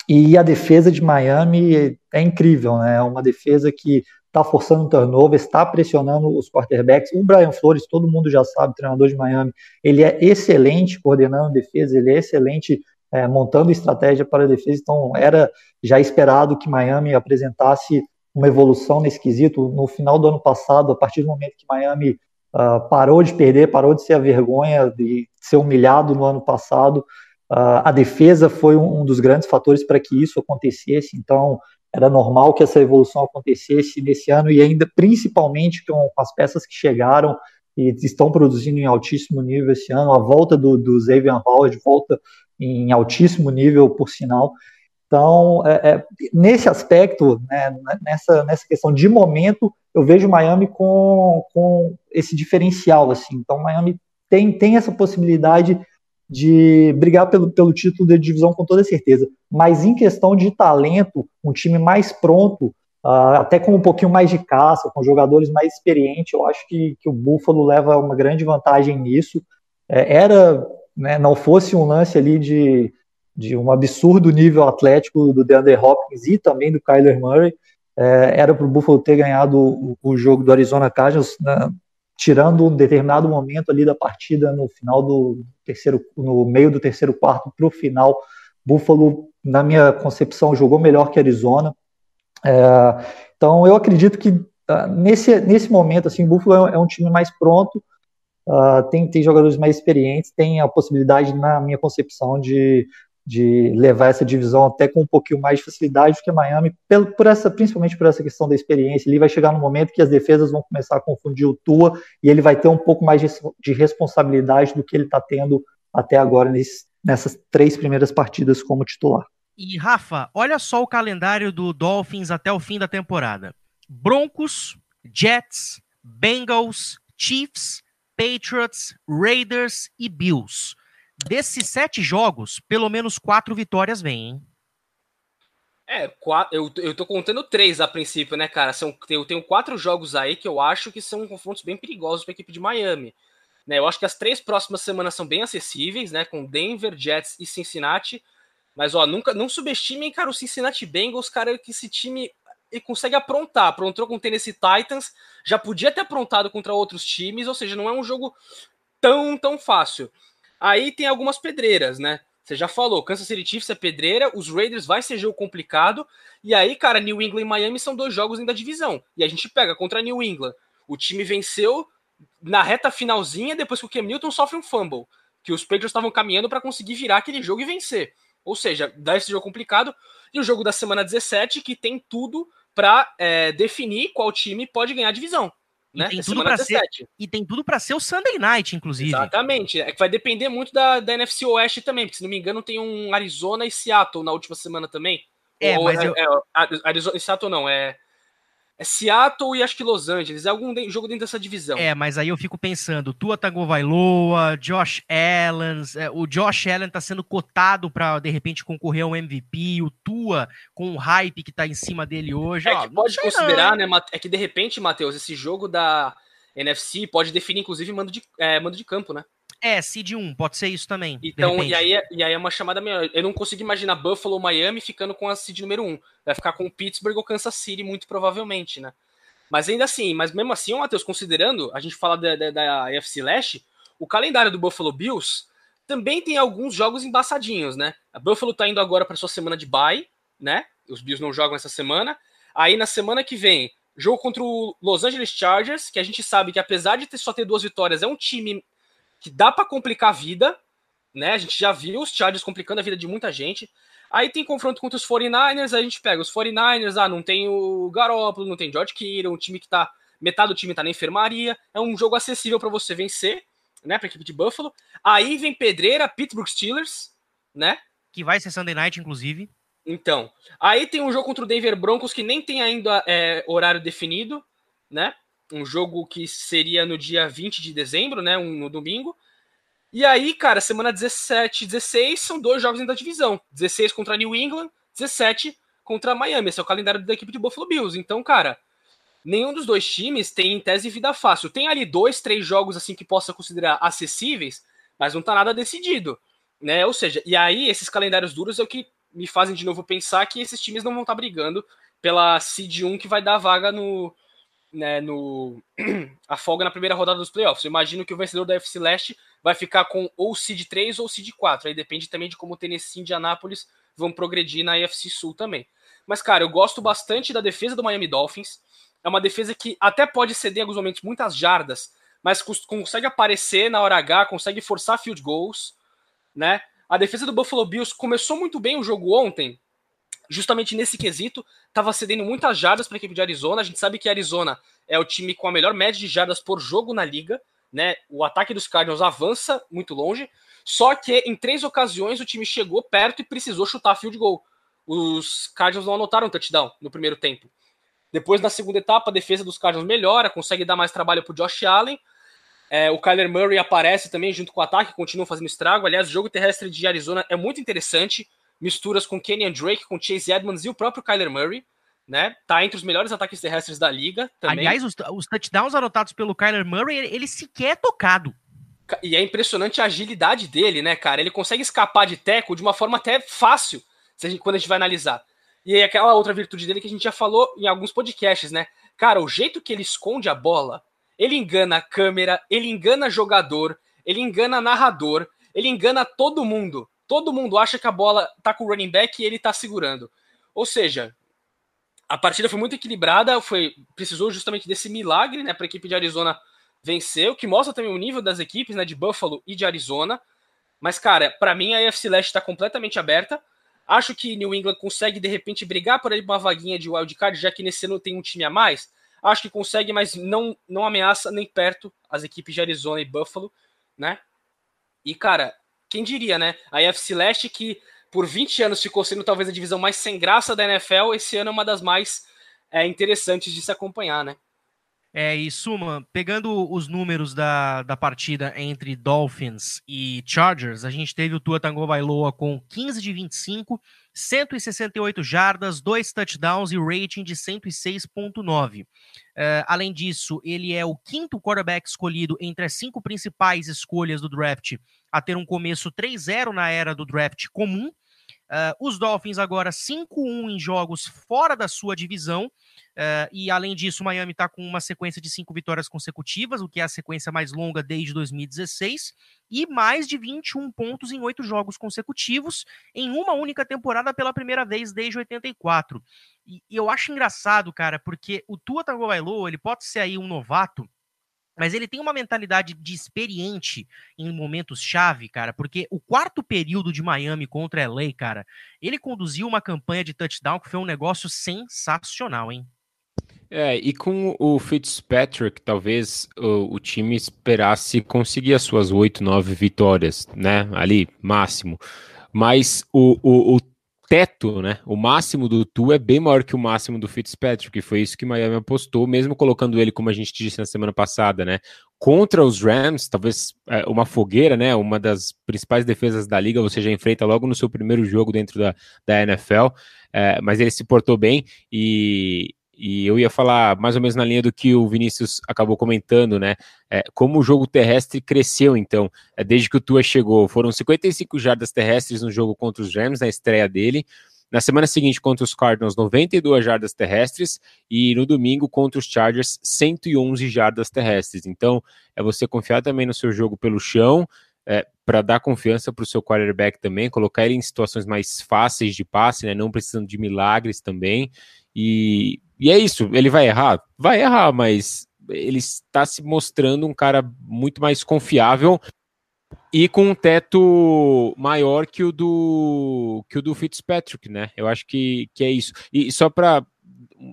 E a defesa de Miami é incrível, né? É uma defesa que está forçando um turnover, está pressionando os quarterbacks. O Brian Flores, todo mundo já sabe, treinador de Miami, ele é excelente coordenando defesa, ele é excelente é, montando estratégia para a defesa. Então, era já esperado que Miami apresentasse uma evolução nesse quesito. No final do ano passado, a partir do momento que Miami uh, parou de perder, parou de ser a vergonha de ser humilhado no ano passado, uh, a defesa foi um, um dos grandes fatores para que isso acontecesse. Então, era normal que essa evolução acontecesse nesse ano e ainda principalmente com, as peças que chegaram e estão produzindo em altíssimo nível esse ano, a volta do, do Xavier Howard volta em altíssimo nível, por sinal. Então, é, é, nesse aspecto, né, nessa, nessa questão de momento, eu vejo Miami com, com esse diferencial. Assim. Então, Miami tem, tem essa possibilidade de brigar pelo, pelo título de divisão com toda certeza. Mas em questão de talento, um time mais pronto, uh, até com um pouquinho mais de caça, com jogadores mais experientes, eu acho que, que o Buffalo leva uma grande vantagem nisso. É, era, né, não fosse um lance ali de de um absurdo nível atlético do DeAndre Hopkins e também do Kyler Murray. É, era para o Buffalo ter ganhado o, o, jogo do Arizona Cardinals, né, tirando um determinado momento ali da partida no final do terceiro, no meio do terceiro quarto para o final. Buffalo, na minha concepção, jogou melhor que Arizona. É, então, eu acredito que uh, nesse, nesse momento, assim, o Buffalo é, é um time mais pronto, uh, tem, tem jogadores mais experientes, tem a possibilidade, na minha concepção, de de levar essa divisão até com um pouquinho mais de facilidade do que Miami, pelo, por essa, principalmente por essa questão da experiência. Ele vai chegar no momento que as defesas vão começar a confundir o Tua e ele vai ter um pouco mais de, de responsabilidade do que ele está tendo até agora nesse, nessas três primeiras partidas como titular. E Rafa, olha só o calendário do Dolphins até o fim da temporada: Broncos, Jets, Bengals, Chiefs, Patriots, Raiders e Bills. Desses sete jogos, pelo menos quatro vitórias vêm, hein? É, eu, eu tô contando três a princípio, né, cara? São, eu tenho quatro jogos aí que eu acho que são confrontos bem perigosos para a equipe de Miami. Né, eu acho que as três próximas semanas são bem acessíveis, né? Com Denver, Jets e Cincinnati. Mas, ó, nunca, não subestimem, cara, o Cincinnati Bengals, cara, que esse time ele consegue aprontar. Aprontou com o Tennessee Titans, já podia ter aprontado contra outros times, ou seja, não é um jogo tão, tão fácil. Aí tem algumas pedreiras, né? Você já falou, Kansas City Chiefs é pedreira, os Raiders vai ser jogo complicado, e aí, cara, New England e Miami são dois jogos ainda da divisão. E a gente pega contra New England. O time venceu na reta finalzinha, depois que o Cam Newton sofre um fumble, que os Patriots estavam caminhando para conseguir virar aquele jogo e vencer. Ou seja, dá esse jogo complicado. E o jogo da semana 17, que tem tudo para é, definir qual time pode ganhar a divisão. Né? E, tem tudo pra ser, e tem tudo para ser o Sunday Night, inclusive. Exatamente. É que vai depender muito da, da NFC Oeste também, porque se não me engano tem um Arizona e Seattle na última semana também. É, Ou, mas é, eu... é, Arizona, Seattle não, é é Seattle e acho que Los Angeles. É algum jogo dentro dessa divisão. É, mas aí eu fico pensando, Tua Tagovailoa, Josh Allen, é, o Josh Allen tá sendo cotado para de repente concorrer ao MVP, o Tua com o hype que tá em cima dele hoje. É ó, que pode considerar, não. né, é que de repente, Matheus, esse jogo da NFC pode definir inclusive mando de, é, mando de campo, né? É, seed 1, pode ser isso também. Então, e aí, é, e aí é uma chamada melhor. Eu não consigo imaginar Buffalo ou Miami ficando com a seed número 1. Vai ficar com Pittsburgh ou Kansas City, muito provavelmente, né? Mas ainda assim, mas mesmo assim, Matheus, considerando, a gente fala da, da, da AFC Leste, o calendário do Buffalo Bills também tem alguns jogos embaçadinhos, né? A Buffalo tá indo agora para sua semana de bye, né? Os Bills não jogam essa semana. Aí na semana que vem, jogo contra o Los Angeles Chargers, que a gente sabe que apesar de ter, só ter duas vitórias, é um time que dá para complicar a vida, né? A gente já viu os Chargers complicando a vida de muita gente. Aí tem confronto contra os 49ers, a gente pega os 49ers, ah, não tem o Garoppolo, não tem George Kittle, um time que tá metade do time tá na enfermaria, é um jogo acessível para você vencer, né, para equipe de Buffalo. Aí vem pedreira, Pittsburgh Steelers, né? Que vai ser Sunday Night, inclusive. Então, aí tem um jogo contra o Denver Broncos que nem tem ainda é, horário definido, né? Um jogo que seria no dia 20 de dezembro, né? Um, no domingo. E aí, cara, semana 17 e 16 são dois jogos da divisão. 16 contra New England, 17 contra Miami. Esse é o calendário da equipe de Buffalo Bills. Então, cara, nenhum dos dois times tem em tese vida fácil. Tem ali dois, três jogos assim que possa considerar acessíveis, mas não tá nada decidido, né? Ou seja, e aí esses calendários duros é o que me fazem de novo pensar que esses times não vão estar tá brigando pela seed 1 que vai dar vaga no né, no a folga na primeira rodada dos playoffs. Eu imagino que o vencedor da FC Leste vai ficar com ou seed 3 ou seed 4. Aí depende também de como o Tennessee e Indianapolis vão progredir na AFC Sul também. Mas, cara, eu gosto bastante da defesa do Miami Dolphins. É uma defesa que até pode ceder em alguns momentos muitas jardas, mas consegue aparecer na hora H, consegue forçar field goals, né? A defesa do Buffalo Bills começou muito bem o jogo ontem, justamente nesse quesito, estava cedendo muitas jardas para a equipe de Arizona. A gente sabe que Arizona é o time com a melhor média de jardas por jogo na liga, né? O ataque dos Cardinals avança muito longe, só que em três ocasiões o time chegou perto e precisou chutar field goal. os Cardinals não anotaram touchdown no primeiro tempo. Depois, na segunda etapa, a defesa dos Cardinals melhora, consegue dar mais trabalho para Josh Allen. É, o Kyler Murray aparece também junto com o ataque, continua fazendo estrago. Aliás, o jogo terrestre de Arizona é muito interessante. Misturas com Kenyan Drake, com Chase Edmonds e o próprio Kyler Murray. Né? Tá entre os melhores ataques terrestres da liga também. Aliás, os, os touchdowns anotados pelo Kyler Murray, ele, ele sequer é tocado. E é impressionante a agilidade dele, né, cara? Ele consegue escapar de teco de uma forma até fácil, a gente, quando a gente vai analisar. E aí, aquela outra virtude dele que a gente já falou em alguns podcasts, né? Cara, o jeito que ele esconde a bola, ele engana a câmera, ele engana jogador, ele engana narrador, ele engana todo mundo. Todo mundo acha que a bola tá com o running back e ele tá segurando. Ou seja, a partida foi muito equilibrada, foi precisou justamente desse milagre, né, para a equipe de Arizona vencer, o que mostra também o nível das equipes, né, de Buffalo e de Arizona. Mas cara, para mim a AFC Leste está completamente aberta. Acho que New England consegue, de repente, brigar por uma vaguinha de wildcard, já que nesse ano tem um time a mais. Acho que consegue, mas não, não ameaça nem perto as equipes de Arizona e Buffalo, né? E, cara, quem diria, né? A AFC Leste, que por 20 anos ficou sendo talvez a divisão mais sem graça da NFL, esse ano é uma das mais é, interessantes de se acompanhar, né? É, e Suma, pegando os números da, da partida entre Dolphins e Chargers, a gente teve o Tua Tagovailoa com 15 de 25, 168 jardas, dois touchdowns e rating de 106.9. Uh, é, além disso, ele é o quinto quarterback escolhido entre as cinco principais escolhas do draft a ter um começo 3-0 na era do draft comum. Uh, os Dolphins agora 5-1 em jogos fora da sua divisão Uh, e além disso, Miami está com uma sequência de cinco vitórias consecutivas, o que é a sequência mais longa desde 2016, e mais de 21 pontos em oito jogos consecutivos, em uma única temporada pela primeira vez desde 84. E, e eu acho engraçado, cara, porque o Tua Tagovailoa, ele pode ser aí um novato, mas ele tem uma mentalidade de experiente em momentos chave, cara, porque o quarto período de Miami contra LA, cara, ele conduziu uma campanha de touchdown que foi um negócio sensacional, hein? É, e com o Fitzpatrick, talvez o, o, time esperasse conseguir as suas oito, nove vitórias, né? Ali, máximo. Mas o, o, o, teto, né? O máximo do Tu é bem maior que o máximo do Fitzpatrick, foi isso que Miami apostou, mesmo colocando ele, como a gente disse na semana passada, né? Contra os Rams, talvez é, uma fogueira, né? Uma das principais defesas da liga, você já enfrenta logo no seu primeiro jogo dentro da, da NFL. É, mas ele se portou bem e, e eu ia falar mais ou menos na linha do que o Vinícius acabou comentando, né? É, como o jogo terrestre cresceu, então, é, desde que o Tua chegou. Foram 55 jardas terrestres no jogo contra os Rams, na estreia dele. Na semana seguinte, contra os Cardinals, 92 jardas terrestres. E no domingo, contra os Chargers, 111 jardas terrestres. Então, é você confiar também no seu jogo pelo chão, é, para dar confiança para o seu quarterback também, colocar ele em situações mais fáceis de passe, né, não precisando de milagres também. E, e é isso, ele vai errar? Vai errar, mas ele está se mostrando um cara muito mais confiável e com um teto maior que o do que o do Fitzpatrick, né? Eu acho que, que é isso. E só para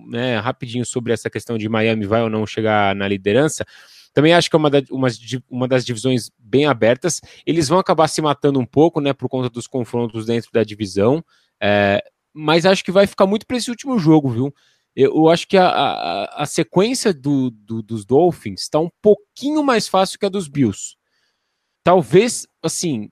né, rapidinho sobre essa questão de Miami vai ou não chegar na liderança, também acho que é uma, da, uma, uma, das divisões bem abertas. Eles vão acabar se matando um pouco, né, por conta dos confrontos dentro da divisão. É, mas acho que vai ficar muito para esse último jogo, viu? Eu acho que a, a, a sequência do, do, dos Dolphins está um pouquinho mais fácil que a dos Bills. Talvez, assim,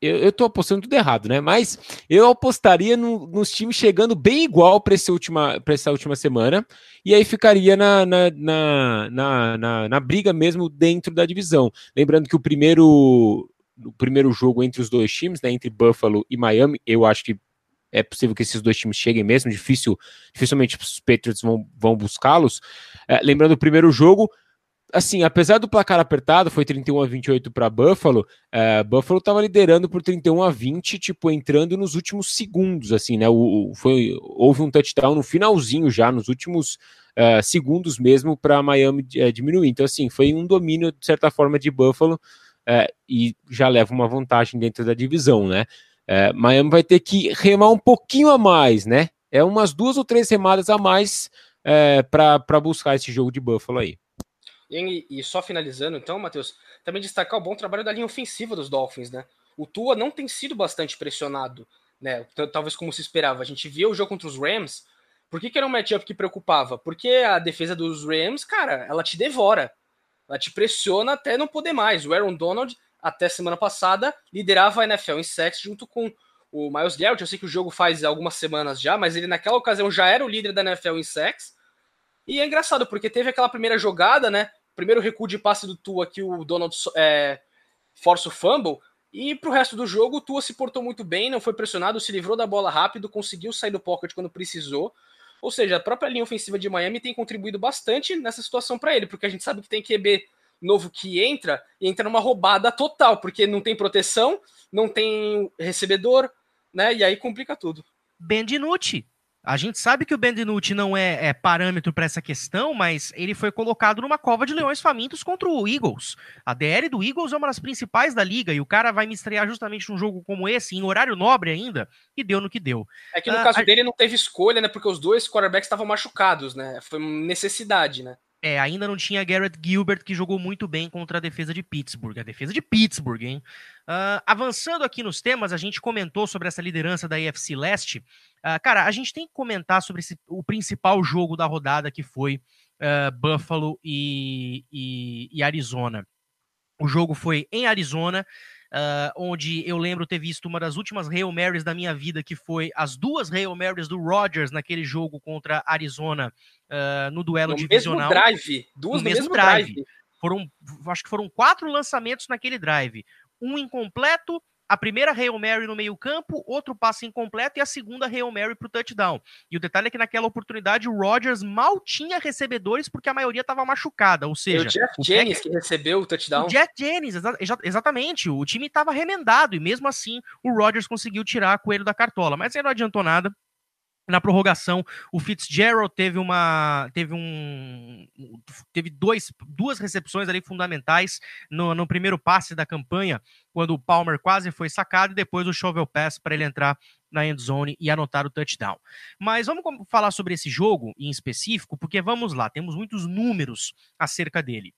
eu, tô apostando tudo errado, né? Mas eu apostaria no, nos times chegando bem igual para essa última, semana, e aí ficaria na, na, na, na, na, na briga mesmo dentro da divisão. Lembrando que o primeiro, o primeiro jogo entre os dois times, né, entre Buffalo e Miami, eu acho que é possível que esses dois times cheguem mesmo, difícil, dificilmente os Patriots vão, vão buscá-los. É, lembrando o primeiro jogo, assim, apesar do placar apertado, foi 31 a 28 para Buffalo, é, Buffalo estava liderando por 31 a 20, tipo, entrando nos últimos segundos, assim, né? O, foi, houve um touchdown no finalzinho já, nos últimos é, segundos mesmo, para Miami é, diminuir. Então, assim, foi um domínio, de certa forma, de Buffalo é, e já leva uma vantagem dentro da divisão, né? É, Miami vai ter que remar um pouquinho a mais, né? É umas duas ou três remadas a mais é, para buscar esse jogo de Buffalo aí. E, e só finalizando, então, Matheus, também destacar o bom trabalho da linha ofensiva dos Dolphins, né? O Tua não tem sido bastante pressionado né? Talvez como se esperava. A gente via o jogo contra os Rams. Por que, que era um matchup que preocupava? Porque a defesa dos Rams, cara, ela te devora. Ela te pressiona até não poder mais. O Aaron Donald, até semana passada, liderava a NFL em sacks junto com o Miles Garrett. Eu sei que o jogo faz algumas semanas já, mas ele naquela ocasião já era o líder da NFL em sacks. E é engraçado, porque teve aquela primeira jogada, né? Primeiro recuo de passe do Tua que o Donald é, força o fumble. E pro resto do jogo, o Tua se portou muito bem, não foi pressionado, se livrou da bola rápido, conseguiu sair do pocket quando precisou. Ou seja, a própria linha ofensiva de Miami tem contribuído bastante nessa situação para ele, porque a gente sabe que tem QB novo que entra e entra numa roubada total, porque não tem proteção, não tem recebedor, né? E aí complica tudo. Ben DiNucci, a gente sabe que o Ben DiNucci não é, é parâmetro para essa questão, mas ele foi colocado numa cova de leões famintos contra o Eagles. A DL do Eagles é uma das principais da liga e o cara vai me estrear justamente num jogo como esse, em horário nobre ainda, e deu no que deu. É que no ah, caso a... dele não teve escolha, né? Porque os dois quarterbacks estavam machucados, né? Foi necessidade, né? É, ainda não tinha Garrett Gilbert, que jogou muito bem contra a defesa de Pittsburgh. A defesa de Pittsburgh, hein? Uh, avançando aqui nos temas, a gente comentou sobre essa liderança da AFC Leste. Uh, cara, a gente tem que comentar sobre esse, o principal jogo da rodada, que foi uh, Buffalo e, e, e Arizona. O jogo foi em Arizona uh, onde eu lembro ter visto uma das últimas Hail Marys da minha vida, que foi as duas Hail Marys do Rodgers naquele jogo contra Arizona uh, no duelo no divisional. Mesmo drive, duas no, mesmo, mesmo drive. drive. Foram, acho que foram quatro lançamentos naquele drive. Um incompleto, a primeira Hail Mary no meio-campo, outro passe incompleto e a segunda Hail Mary para o touchdown. E o detalhe é que naquela oportunidade o Rodgers mal tinha recebedores porque a maioria estava machucada, ou seja, o Jeff o Jennings que recebeu o touchdown. O Jeff Jennings, exa exatamente, o time estava remendado e mesmo assim o Rodgers conseguiu tirar a coelho da cartola, mas aí não adiantou nada. Na prorrogação, o Fitzgerald teve uma teve um teve dois, duas recepções ali fundamentais no, no primeiro passe da campanha, quando o Palmer quase foi sacado e depois o shovel pass para ele entrar na end zone e anotar o touchdown. Mas vamos falar sobre esse jogo em específico, porque vamos lá, temos muitos números acerca dele.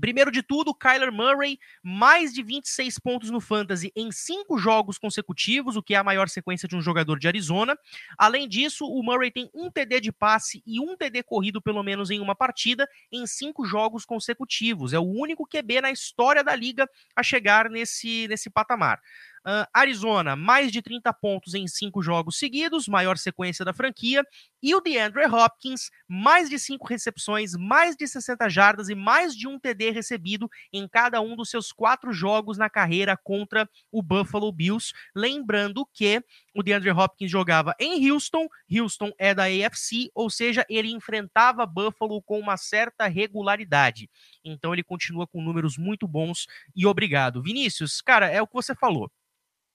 Primeiro de tudo, Kyler Murray, mais de 26 pontos no Fantasy em cinco jogos consecutivos, o que é a maior sequência de um jogador de Arizona. Além disso, o Murray tem um TD de passe e um TD corrido, pelo menos em uma partida, em cinco jogos consecutivos. É o único QB na história da liga a chegar nesse, nesse patamar. Uh, Arizona, mais de 30 pontos em cinco jogos seguidos, maior sequência da franquia. E o DeAndre Hopkins, mais de cinco recepções, mais de 60 jardas e mais de um TD recebido em cada um dos seus quatro jogos na carreira contra o Buffalo Bills. Lembrando que o DeAndre Hopkins jogava em Houston, Houston é da AFC, ou seja, ele enfrentava Buffalo com uma certa regularidade. Então ele continua com números muito bons e obrigado. Vinícius, cara, é o que você falou.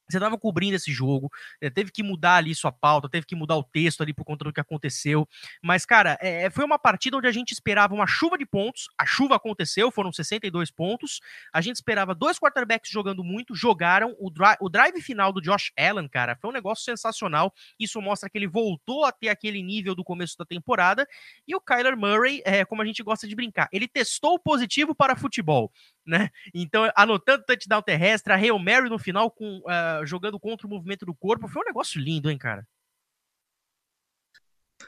Você estava cobrindo esse jogo, eh, teve que mudar ali sua pauta, teve que mudar o texto ali por conta do que aconteceu. Mas, cara, é, foi uma partida onde a gente esperava uma chuva de pontos. A chuva aconteceu, foram 62 pontos. A gente esperava dois quarterbacks jogando muito, jogaram. O, dri o drive final do Josh Allen, cara, foi um negócio sensacional. Isso mostra que ele voltou a ter aquele nível do começo da temporada. E o Kyler Murray, é, como a gente gosta de brincar, ele testou positivo para futebol né? Então, anotando touchdown terrestre, a Hail Mary no final com, uh, jogando contra o movimento do corpo, foi um negócio lindo, hein, cara?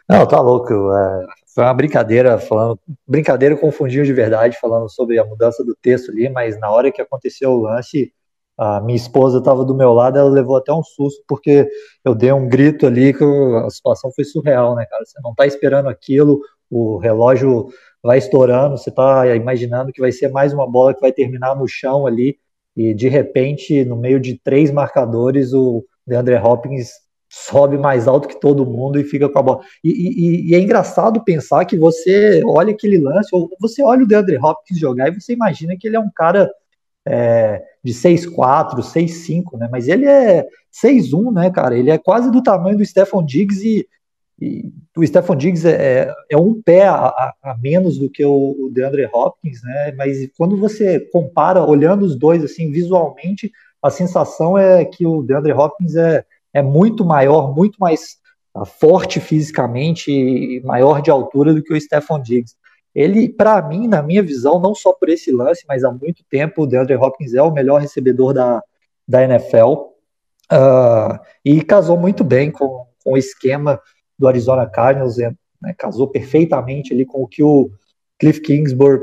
Não, tá louco. É, foi uma brincadeira falando. Brincadeira confundiu de verdade, falando sobre a mudança do texto ali, mas na hora que aconteceu o lance, a minha esposa estava do meu lado, ela levou até um susto, porque eu dei um grito ali que a situação foi surreal, né, cara? Você não tá esperando aquilo, o relógio vai estourando, você está imaginando que vai ser mais uma bola que vai terminar no chão ali, e de repente, no meio de três marcadores, o DeAndre Hopkins sobe mais alto que todo mundo e fica com a bola. E, e, e, é engraçado pensar que você olha aquele lance, ou você olha o DeAndre Hopkins jogar e você imagina que ele é um cara é, de 6'4, 6'5, né? Mas ele é 6'1, né, cara? Ele é quase do tamanho do Stephon Diggs e e o Stephon Diggs é, é, é um pé a, a, menos do que o, o DeAndre Hopkins, né? Mas quando você compara, olhando os dois assim visualmente, a sensação é que o DeAndre Hopkins é, é muito maior, muito mais uh, forte fisicamente e maior de altura do que o Stephon Diggs. Ele, para mim, na minha visão, não só por esse lance, mas há muito tempo, o DeAndre Hopkins é o melhor recebedor da, da NFL. Uh, e casou muito bem com, com o esquema do Arizona Cardinals, né, casou perfeitamente ali com o que o Cliff Kingsbury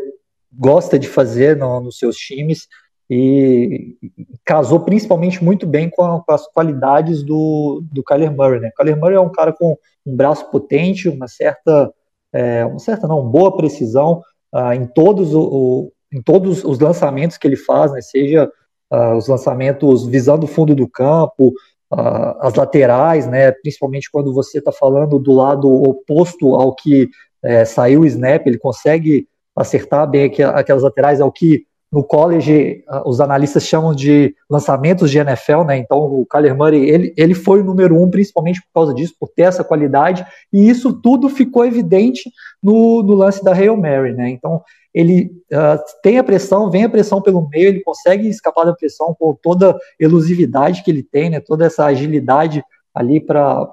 gosta de fazer no, nos seus times e casou principalmente muito bem com, a, com, as qualidades do, do Kyler Murray. Né? Kyler Murray é um cara com um braço potente, uma certa, é, uma certa não, boa precisão uh, em, todos o, o, em todos os lançamentos que ele faz, né? seja uh, os lançamentos visando o fundo do campo, as laterais, né? principalmente quando você está falando do lado oposto ao que é, saiu o snap, ele consegue acertar bem aquelas laterais, é o que no college os analistas chamam de lançamentos de NFL, né? Então o Kyler Murray ele, ele foi o número um principalmente por causa disso, por ter essa qualidade e isso tudo ficou evidente no, no lance da Hail Mary, né? Então ele uh, tem a pressão, vem a pressão pelo meio, ele consegue escapar da pressão com toda elusividade que ele tem, né? Toda essa agilidade ali para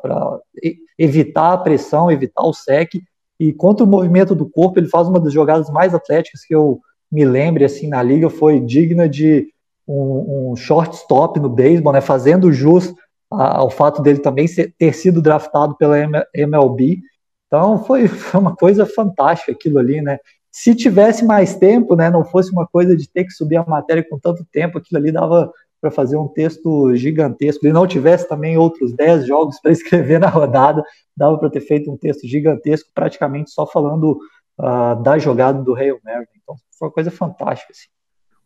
evitar a pressão, evitar o sec e contra o movimento do corpo ele faz uma das jogadas mais atléticas que eu me lembre assim na liga foi digna de um, um shortstop no beisebol, né, fazendo jus ao fato dele também ser, ter sido draftado pela MLB. Então foi, foi uma coisa fantástica aquilo ali, né? Se tivesse mais tempo, né, não fosse uma coisa de ter que subir a matéria com tanto tempo, aquilo ali dava para fazer um texto gigantesco. E não tivesse também outros 10 jogos para escrever na rodada, dava para ter feito um texto gigantesco, praticamente só falando uh, da jogada do Hail Mary. Então, foi uma coisa fantástica. Assim.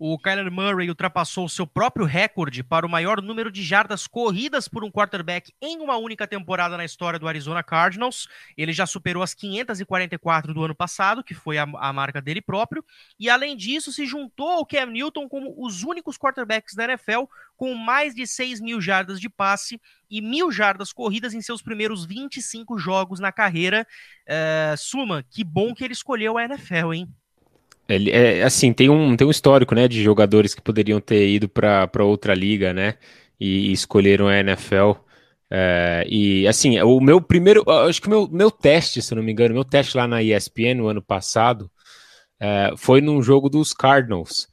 O Kyler Murray ultrapassou seu próprio recorde para o maior número de jardas corridas por um quarterback em uma única temporada na história do Arizona Cardinals. Ele já superou as 544 do ano passado, que foi a, a marca dele próprio. E além disso, se juntou ao Cam Newton como os únicos quarterbacks da NFL com mais de 6 mil jardas de passe e mil jardas corridas em seus primeiros 25 jogos na carreira. Uh, Suma, que bom que ele escolheu a NFL, hein? Ele, é, assim, tem um, tem um histórico, né, de jogadores que poderiam ter ido para outra liga, né, e, e escolheram a NFL. É, e, assim, o meu primeiro, acho que o meu, meu teste, se não me engano, meu teste lá na ESPN no ano passado, é, foi num jogo dos Cardinals.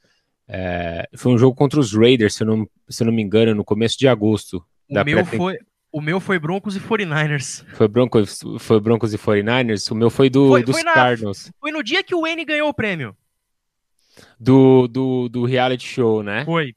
É, foi um jogo contra os Raiders, se eu não, se eu não me engano, no começo de agosto. O meu foi, o meu foi Broncos e 49ers. Foi Broncos, foi Broncos e 49ers? O meu foi do, foi, dos foi na, Cardinals. Foi no dia que o N ganhou o prêmio do, do, do reality show, né? Foi.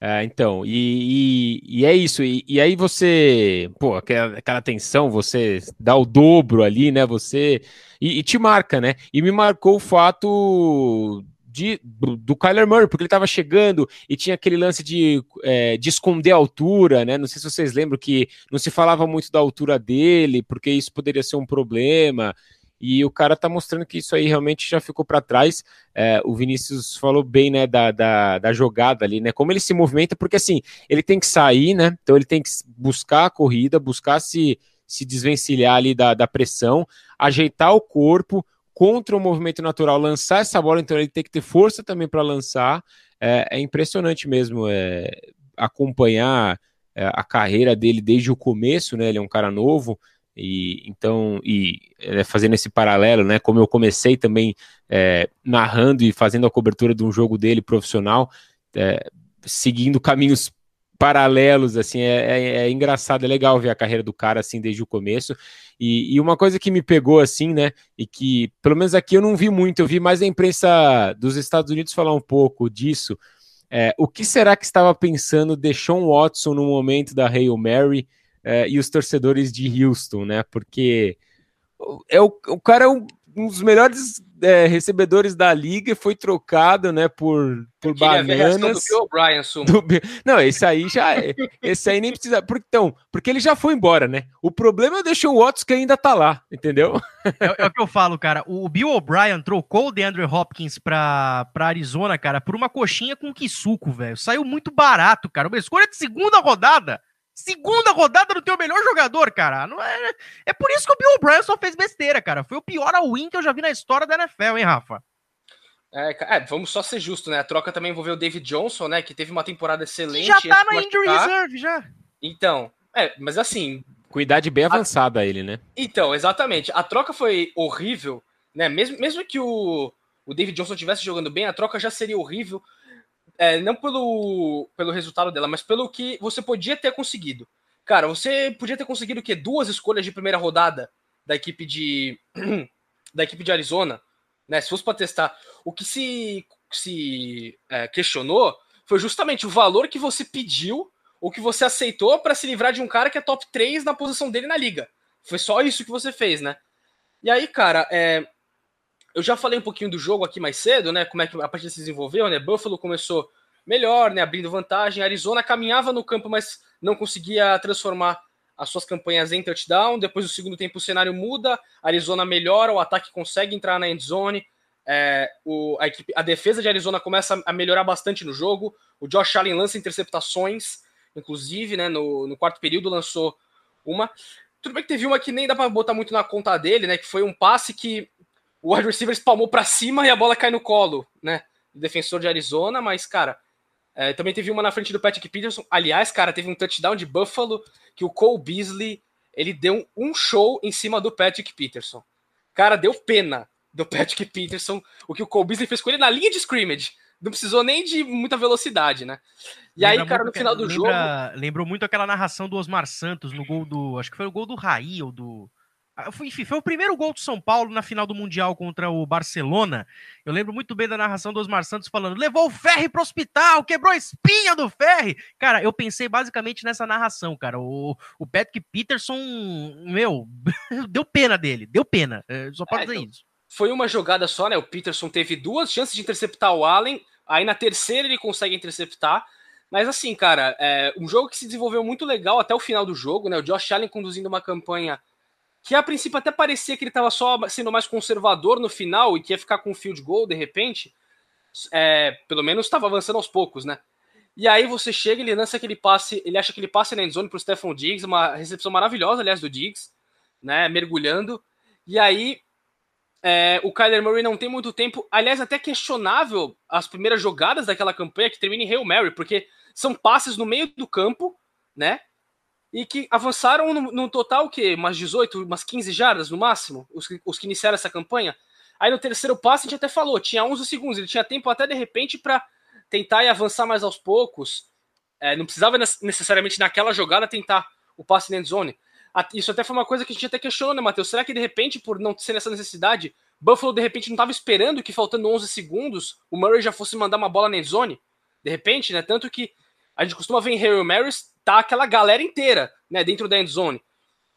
É, então, e, e, e, é isso. E, e, aí você, pô, aquela, aquela tensão, você dá o dobro ali, né? Você. E, te marca, né? E me marcou o fato de, do, do Kyler Murray, porque ele estava chegando e tinha aquele lance de, é, de esconder a altura, né? Não sei se vocês lembram que não se falava muito da altura dele, porque isso poderia ser um problema. E o cara tá mostrando que isso aí realmente já ficou para trás. É, o Vinícius falou bem, né, da, da, da, jogada ali, né? Como ele se movimenta, porque assim, ele tem que sair, né? Então ele tem que buscar a corrida, buscar se, se desvencilhar ali da, da pressão, ajeitar o corpo contra o movimento natural, lançar essa bola, então ele tem que ter força também para lançar. É, é, impressionante mesmo é, acompanhar é, a carreira dele desde o começo, né? Ele é um cara novo. E então, e é, fazendo esse paralelo, né? Como eu comecei também é, narrando e fazendo a cobertura de um jogo dele profissional, é, seguindo caminhos paralelos, assim, é, é, é, engraçado, é legal ver a carreira do cara assim desde o começo. E, e, uma coisa que me pegou assim, né? E que pelo menos aqui eu não vi muito, eu vi mais a imprensa dos Estados Unidos falar um pouco disso. É, o que será que estava pensando Deshaun Watson no momento da Hail Mary? É, e os torcedores de Houston, né? Porque é o, o cara é um, um dos melhores é, recebedores da liga foi trocado, né, por, por bananas. Do Bill do, não, esse aí já é, esse aí nem precisa, porque, então, porque ele já foi embora, né? O problema é deixar o Watts que ainda tá lá, entendeu? É, é, o que eu falo, cara. O Bill O'Brien trocou o DeAndre Hopkins pra, pra Arizona, cara, por uma coxinha com quisuco, velho. Saiu muito barato, cara. Uma escolha de segunda rodada. Segunda rodada do teu melhor jogador, cara. Não é, é por isso que o Bill O'Brien só fez besteira, cara. Foi o pior all-in que eu já vi na história da NFL, hein, Rafa? É, é, vamos só ser justo, né? A troca também envolveu o David Johnson, né? Que teve uma temporada excelente. já tá na injury reserve, já. Então, é, mas assim. Com idade bem avançada a... ele, né? Então, exatamente. A troca foi horrível, né? Mesmo, mesmo que o, o David Johnson estivesse jogando bem, a troca já seria horrível é, não pelo, pelo resultado dela, mas pelo que você podia ter conseguido. Cara, você podia ter conseguido o quê? Duas escolhas de primeira rodada da equipe de da equipe de Arizona, né? Se fosse para testar, o que se se é, questionou foi justamente o valor que você pediu ou que você aceitou para se livrar de um cara que é top 3 na posição dele na liga. Foi só isso que você fez, né? E aí, cara, é, eu já falei um pouquinho do jogo aqui mais cedo, né? Como é que a partida se desenvolveu, né? Buffalo começou melhor, né? Abrindo vantagem. Arizona caminhava no campo, mas não conseguia transformar as suas campanhas em touchdown. Depois do segundo tempo, o cenário muda. Arizona melhora, o ataque consegue entrar na endzone. É, o, a, equipe, a defesa de Arizona começa a melhorar bastante no jogo. O Josh Allen lança interceptações, inclusive, né? No, no quarto período lançou uma. Tudo bem que teve uma que nem dá para botar muito na conta dele, né? Que foi um passe que o wide receiver espalmou para cima e a bola cai no colo, né? Do defensor de Arizona, mas, cara, é, também teve uma na frente do Patrick Peterson. Aliás, cara, teve um touchdown de Buffalo que o Cole Beasley ele deu um show em cima do Patrick Peterson. Cara, deu pena do Patrick Peterson o que o Cole Beasley fez com ele na linha de scrimmage. Não precisou nem de muita velocidade, né? E lembra aí, cara, no final do lembra, jogo. Lembrou muito aquela narração do Osmar Santos no gol do. Acho que foi o gol do Raí ou do. Ah, enfim, foi o primeiro gol do São Paulo na final do Mundial contra o Barcelona. Eu lembro muito bem da narração do Osmar Santos falando: levou o Ferri pro hospital, quebrou a espinha do Ferri. Cara, eu pensei basicamente nessa narração, cara. O, o Patrick Peterson, meu, deu pena dele, deu pena. É, só pode é, dizer então, isso. Foi uma jogada só, né? O Peterson teve duas chances de interceptar o Allen, aí na terceira ele consegue interceptar. Mas assim, cara, é um jogo que se desenvolveu muito legal até o final do jogo, né? O Josh Allen conduzindo uma campanha que a princípio até parecia que ele estava só sendo mais conservador no final e que ia ficar com um field goal de repente, é, pelo menos estava avançando aos poucos, né? E aí você chega, ele lança aquele passe, ele acha que ele passe na endzone pro Stephon Diggs, uma recepção maravilhosa, aliás, do Diggs, né? Mergulhando. E aí é, o Kyler Murray não tem muito tempo. Aliás, até questionável as primeiras jogadas daquela campanha que termina em Hail Mary, porque são passes no meio do campo, né? E que avançaram no, no total, que umas 18, umas 15 jardas no máximo, os, os que iniciaram essa campanha. Aí no terceiro passe a gente até falou, tinha 11 segundos, ele tinha tempo até de repente para tentar e avançar mais aos poucos. É, não precisava necessariamente naquela jogada tentar o passe na zone. Isso até foi uma coisa que a gente até questionou, né, Matheus? Será que de repente, por não ser nessa necessidade, Buffalo de repente não estava esperando que faltando 11 segundos o Murray já fosse mandar uma bola na zone? De repente, né? Tanto que a gente costuma ver em Harry Maris tá aquela galera inteira, né, dentro da endzone.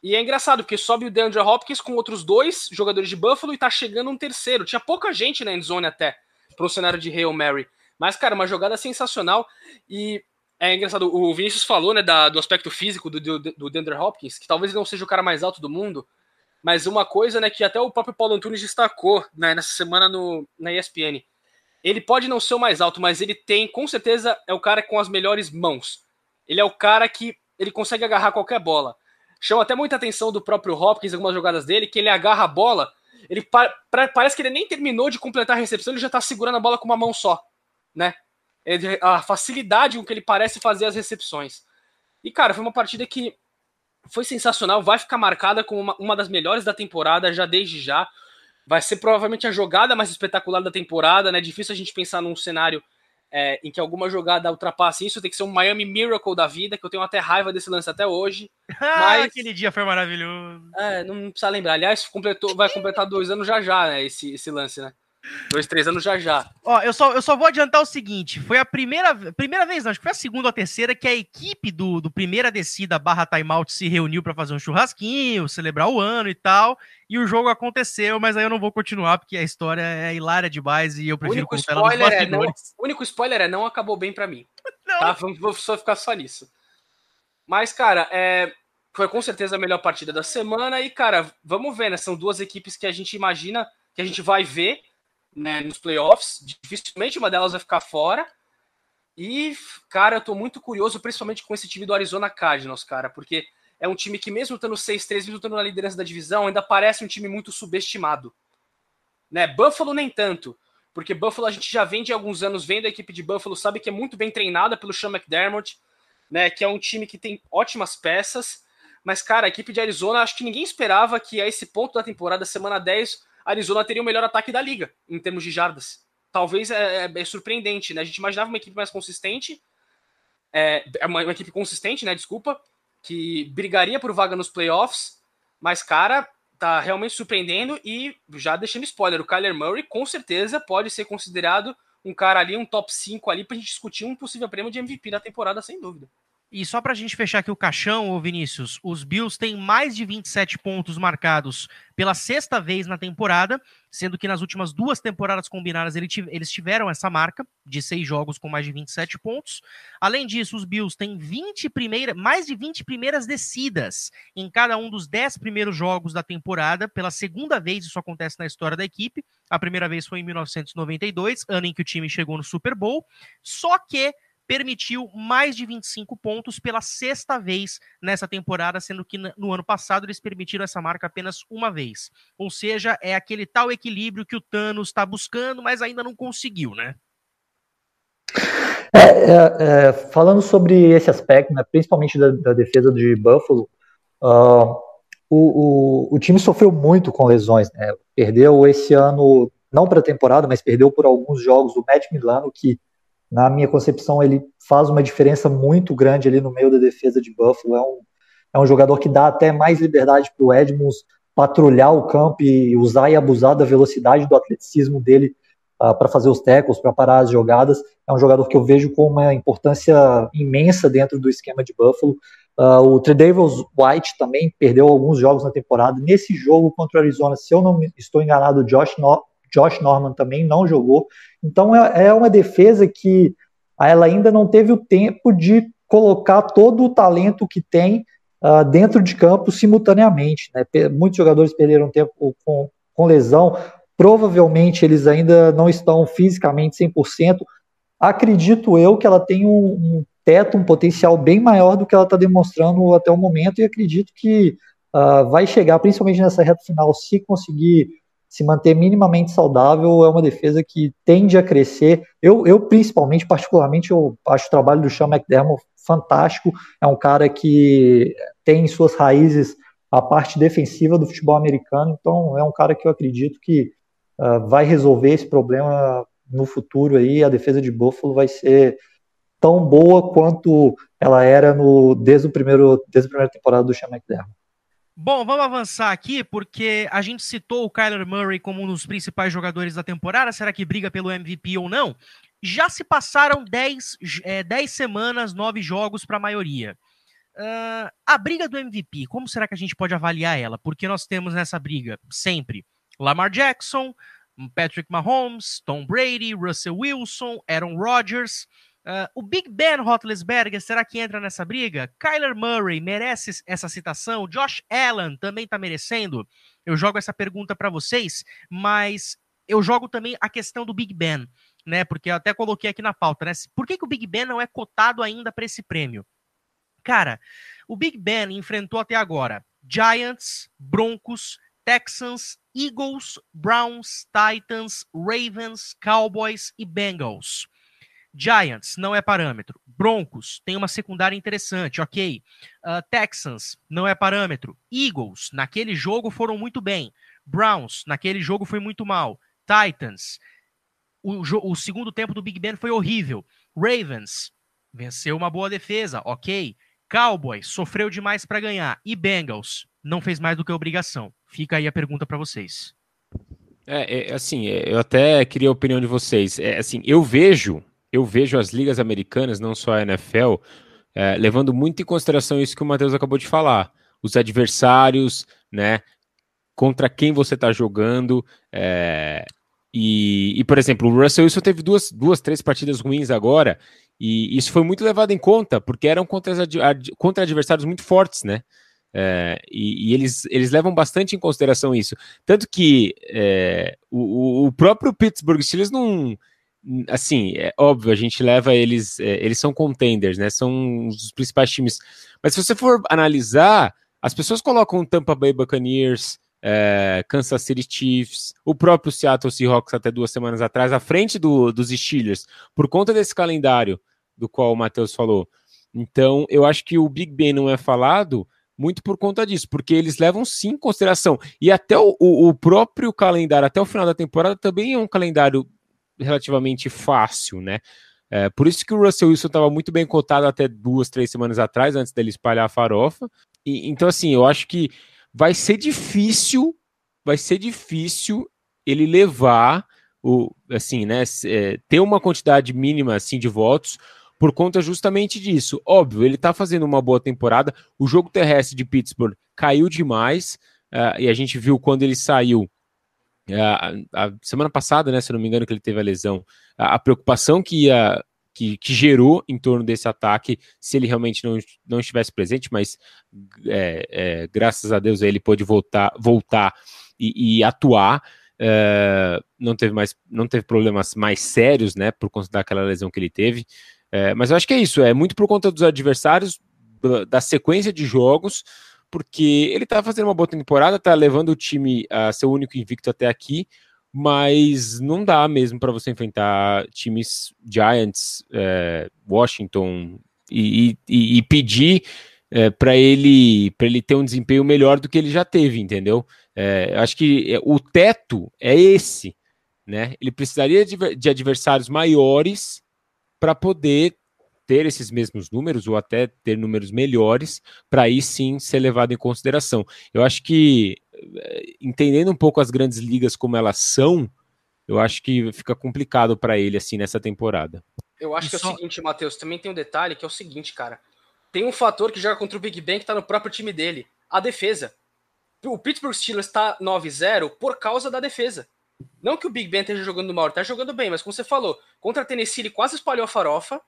E é engraçado, porque sobe o DeAndre Hopkins com outros dois jogadores de Buffalo e tá chegando um terceiro. Tinha pouca gente na endzone até, pro cenário de Hail Mary. Mas, cara, uma jogada sensacional. E é engraçado, o Vinícius falou, né, da, do aspecto físico do, do, do DeAndre Hopkins, que talvez não seja o cara mais alto do mundo, mas uma coisa, né, que até o próprio Paulo Antunes destacou, né, nessa semana no, na ESPN. Ele pode não ser o mais alto, mas ele tem, com certeza, é o cara com as melhores mãos. Ele é o cara que ele consegue agarrar qualquer bola. Chama até muita atenção do próprio Hopkins, algumas jogadas dele, que ele agarra a bola, ele pa parece que ele nem terminou de completar a recepção, ele já tá segurando a bola com uma mão só, né? Ele, a facilidade com que ele parece fazer as recepções. E, cara, foi uma partida que foi sensacional, vai ficar marcada como uma, uma das melhores da temporada, já desde já. Vai ser provavelmente a jogada mais espetacular da temporada, né? Difícil a gente pensar num cenário é, em que alguma jogada ultrapasse isso, tem que ser um Miami Miracle da vida, que eu tenho até raiva desse lance até hoje. mas aquele dia foi maravilhoso. É, não precisa lembrar. Aliás, completou, vai completar dois anos já já, né? Esse, esse lance, né? Dois, três anos já já. Ó, eu só, eu só vou adiantar o seguinte: foi a primeira, primeira vez, não, acho que foi a segunda ou a terceira, que a equipe do, do primeira descida barra timeout se reuniu para fazer um churrasquinho, celebrar o ano e tal. E o jogo aconteceu, mas aí eu não vou continuar, porque a história é hilária demais e eu prefiro contar ela nos é, não, O único spoiler é não acabou bem para mim. Não. Tá? Vou só ficar só nisso. Mas, cara, é, foi com certeza a melhor partida da semana. E, cara, vamos ver, né? São duas equipes que a gente imagina que a gente vai ver né, nos playoffs. Dificilmente uma delas vai ficar fora. E, cara, eu tô muito curioso, principalmente com esse time do Arizona Cardinals, cara, porque é um time que, mesmo estando 6-3, mesmo estando na liderança da divisão, ainda parece um time muito subestimado. Né? Buffalo nem tanto, porque Buffalo a gente já vem de alguns anos vendo a equipe de Buffalo, sabe que é muito bem treinada pelo Sean McDermott, né, que é um time que tem ótimas peças, mas, cara, a equipe de Arizona, acho que ninguém esperava que a esse ponto da temporada, semana 10, Arizona teria o melhor ataque da liga, em termos de jardas. talvez é, é, é, surpreendente, né? A gente imaginava uma equipe mais consistente, é, é, uma, uma, equipe consistente, né? Desculpa, que brigaria por vaga nos playoffs, mas, cara, tá realmente surpreendendo e já deixando spoiler, o Kyler Murray com certeza pode ser considerado um cara ali, um top 5 ali, pra gente discutir um possível prêmio de MVP da temporada, sem dúvida. E só para a gente fechar aqui o caixão, ô Vinícius, os Bills têm mais de 27 pontos marcados pela sexta vez na temporada, sendo que nas últimas duas temporadas combinadas eles tiveram essa marca de seis jogos com mais de 27 pontos. Além disso, os Bills têm 20 primeira, mais de 20 primeiras descidas em cada um dos 10 primeiros jogos da temporada. Pela segunda vez isso acontece na história da equipe. A primeira vez foi em 1992, ano em que o time chegou no Super Bowl. Só que permitiu mais de 25 pontos pela sexta vez nessa temporada, sendo que no ano passado eles permitiram essa marca apenas uma vez. Ou seja, é aquele tal equilíbrio que o Thanos está buscando, mas ainda não conseguiu, né? É, é, é, falando sobre esse aspecto, né, principalmente da, da, defesa de Buffalo, uh, o, o, o, time sofreu muito com lesões. Né? Perdeu esse ano, não para a temporada, mas perdeu por alguns jogos o Matt Milano, que na minha concepção, ele faz uma diferença muito grande ali no meio da defesa de Buffalo. É um, é um jogador que dá até mais liberdade para o Edmonds patrulhar o campo e usar e abusar da velocidade do atleticismo dele uh, ah, para fazer os tackles, para parar as jogadas. É um jogador que eu vejo com uma importância imensa dentro do esquema de Buffalo. Uh, o Tredavious White também perdeu alguns jogos na temporada. Nesse jogo contra o Arizona, se eu não estou enganado, o Josh, no Josh Norman também não jogou. Então é, é uma defesa que ela ainda não teve o tempo de colocar todo o talento que tem uh, dentro de campo simultaneamente. Né? Muitos jogadores perderam tempo com, com lesão, provavelmente eles ainda não estão fisicamente 100%. Acredito eu que ela tem um, um teto, um potencial bem maior do que ela está demonstrando até o momento, e acredito que uh, vai chegar, principalmente nessa reta final, se conseguir se manter minimamente saudável é uma defesa que tende a crescer. Eu, eu principalmente, particularmente, eu acho o trabalho do Sean McDermott fantástico. É um cara que tem em suas raízes a parte defensiva do futebol americano, então é um cara que eu acredito que uh, vai resolver esse problema no futuro aí. A defesa de Buffalo vai ser tão boa quanto ela era no, desde, o primeiro, desde a primeira temporada do Sean McDermott. Bom, vamos avançar aqui, porque a gente citou o Kyler Murray como um dos principais jogadores da temporada. Será que briga pelo MVP ou não? Já se passaram 10, é, 10 semanas, 9 jogos para a maioria. Uh, a briga do MVP, como será que a gente pode avaliar ela? Porque nós temos nessa briga sempre Lamar Jackson, Patrick Mahomes, Tom Brady, Russell Wilson, Aaron Rodgers. Uh, o Big Ben Roethlisberger, será que entra nessa briga? Kyler Murray merece essa citação? Josh Allen também está merecendo? Eu jogo essa pergunta para vocês, mas eu jogo também a questão do Big Ben, né? Porque eu até coloquei aqui na pauta, né? Por que, que o Big Ben não é cotado ainda para esse prêmio? Cara, o Big Ben enfrentou até agora Giants, Broncos, Texans, Eagles, Browns, Titans, Ravens, Cowboys e Bengals. Giants não é parâmetro. Broncos tem uma secundária interessante, ok. Uh, Texans não é parâmetro. Eagles, naquele jogo foram muito bem. Browns, naquele jogo foi muito mal. Titans, o, o segundo tempo do Big Ben foi horrível. Ravens, venceu uma boa defesa, ok. Cowboys, sofreu demais para ganhar. E Bengals, não fez mais do que obrigação. Fica aí a pergunta para vocês. É, é, assim, é, eu até queria a opinião de vocês. É, assim, eu vejo eu vejo as ligas americanas, não só a NFL, é, levando muito em consideração isso que o Matheus acabou de falar. Os adversários, né? Contra quem você está jogando. É, e, e, por exemplo, o Russell Wilson teve duas, duas, três partidas ruins agora, e isso foi muito levado em conta, porque eram contra, contra adversários muito fortes, né? É, e, e eles, eles levam bastante em consideração isso. Tanto que é, o, o próprio Pittsburgh Steelers não assim, é óbvio, a gente leva eles, é, eles são contenders, né? São os principais times. Mas se você for analisar, as pessoas colocam Tampa Bay Buccaneers, é, Kansas City Chiefs, o próprio Seattle Seahawks até duas semanas atrás, à frente do, dos Steelers, por conta desse calendário do qual o Matheus falou. Então, eu acho que o Big Ben não é falado muito por conta disso, porque eles levam sim em consideração. E até o, o próprio calendário, até o final da temporada, também é um calendário relativamente fácil, né? É, por isso que o Russell Wilson estava muito bem cotado até duas, três semanas atrás, antes dele espalhar a farofa. E, então, assim, eu acho que vai ser difícil, vai ser difícil ele levar o, assim, né, é, ter uma quantidade mínima assim de votos por conta justamente disso. Óbvio, ele está fazendo uma boa temporada. O jogo terrestre de Pittsburgh caiu demais uh, e a gente viu quando ele saiu uh, a semana passada, né, se não me engano, que ele teve a lesão, a, a preocupação que que, que, gerou em torno desse ataque se ele realmente não, não estivesse presente, mas é, é, graças a Deus ele pôde voltar, voltar e, e atuar. É, não teve mais não teve problemas mais sérios, né, por conta daquela lesão que ele teve. É, mas eu acho que é isso, é muito por conta dos adversários, da sequência de jogos, porque ele tá fazendo uma boa temporada, tá levando o time a ser o único invicto até aqui, mas não dá mesmo para você enfrentar times Giants, é, Washington e, e, e pedir é, para ele para ele ter um desempenho melhor do que ele já teve, entendeu? É, acho que é, o teto é esse, né? Ele precisaria de, de adversários maiores para poder ter esses mesmos números ou até ter números melhores para aí sim ser levado em consideração. Eu acho que eh, entendendo um pouco as grandes ligas como elas são, eu acho que fica complicado para ele assim nessa temporada. Eu acho que é o seguinte, Matheus, também tem um detalhe que é o seguinte, cara. Tem um fator que joga contra o Big Ben que tá no próprio time dele, a defesa. O Pittsburgh Steelers está 9-0 por causa da defesa. Não que o Big Ben esteja jogando mal, ele tá jogando bem, mas como você falou, contra a Tennessee ele quase espalhou a farofa,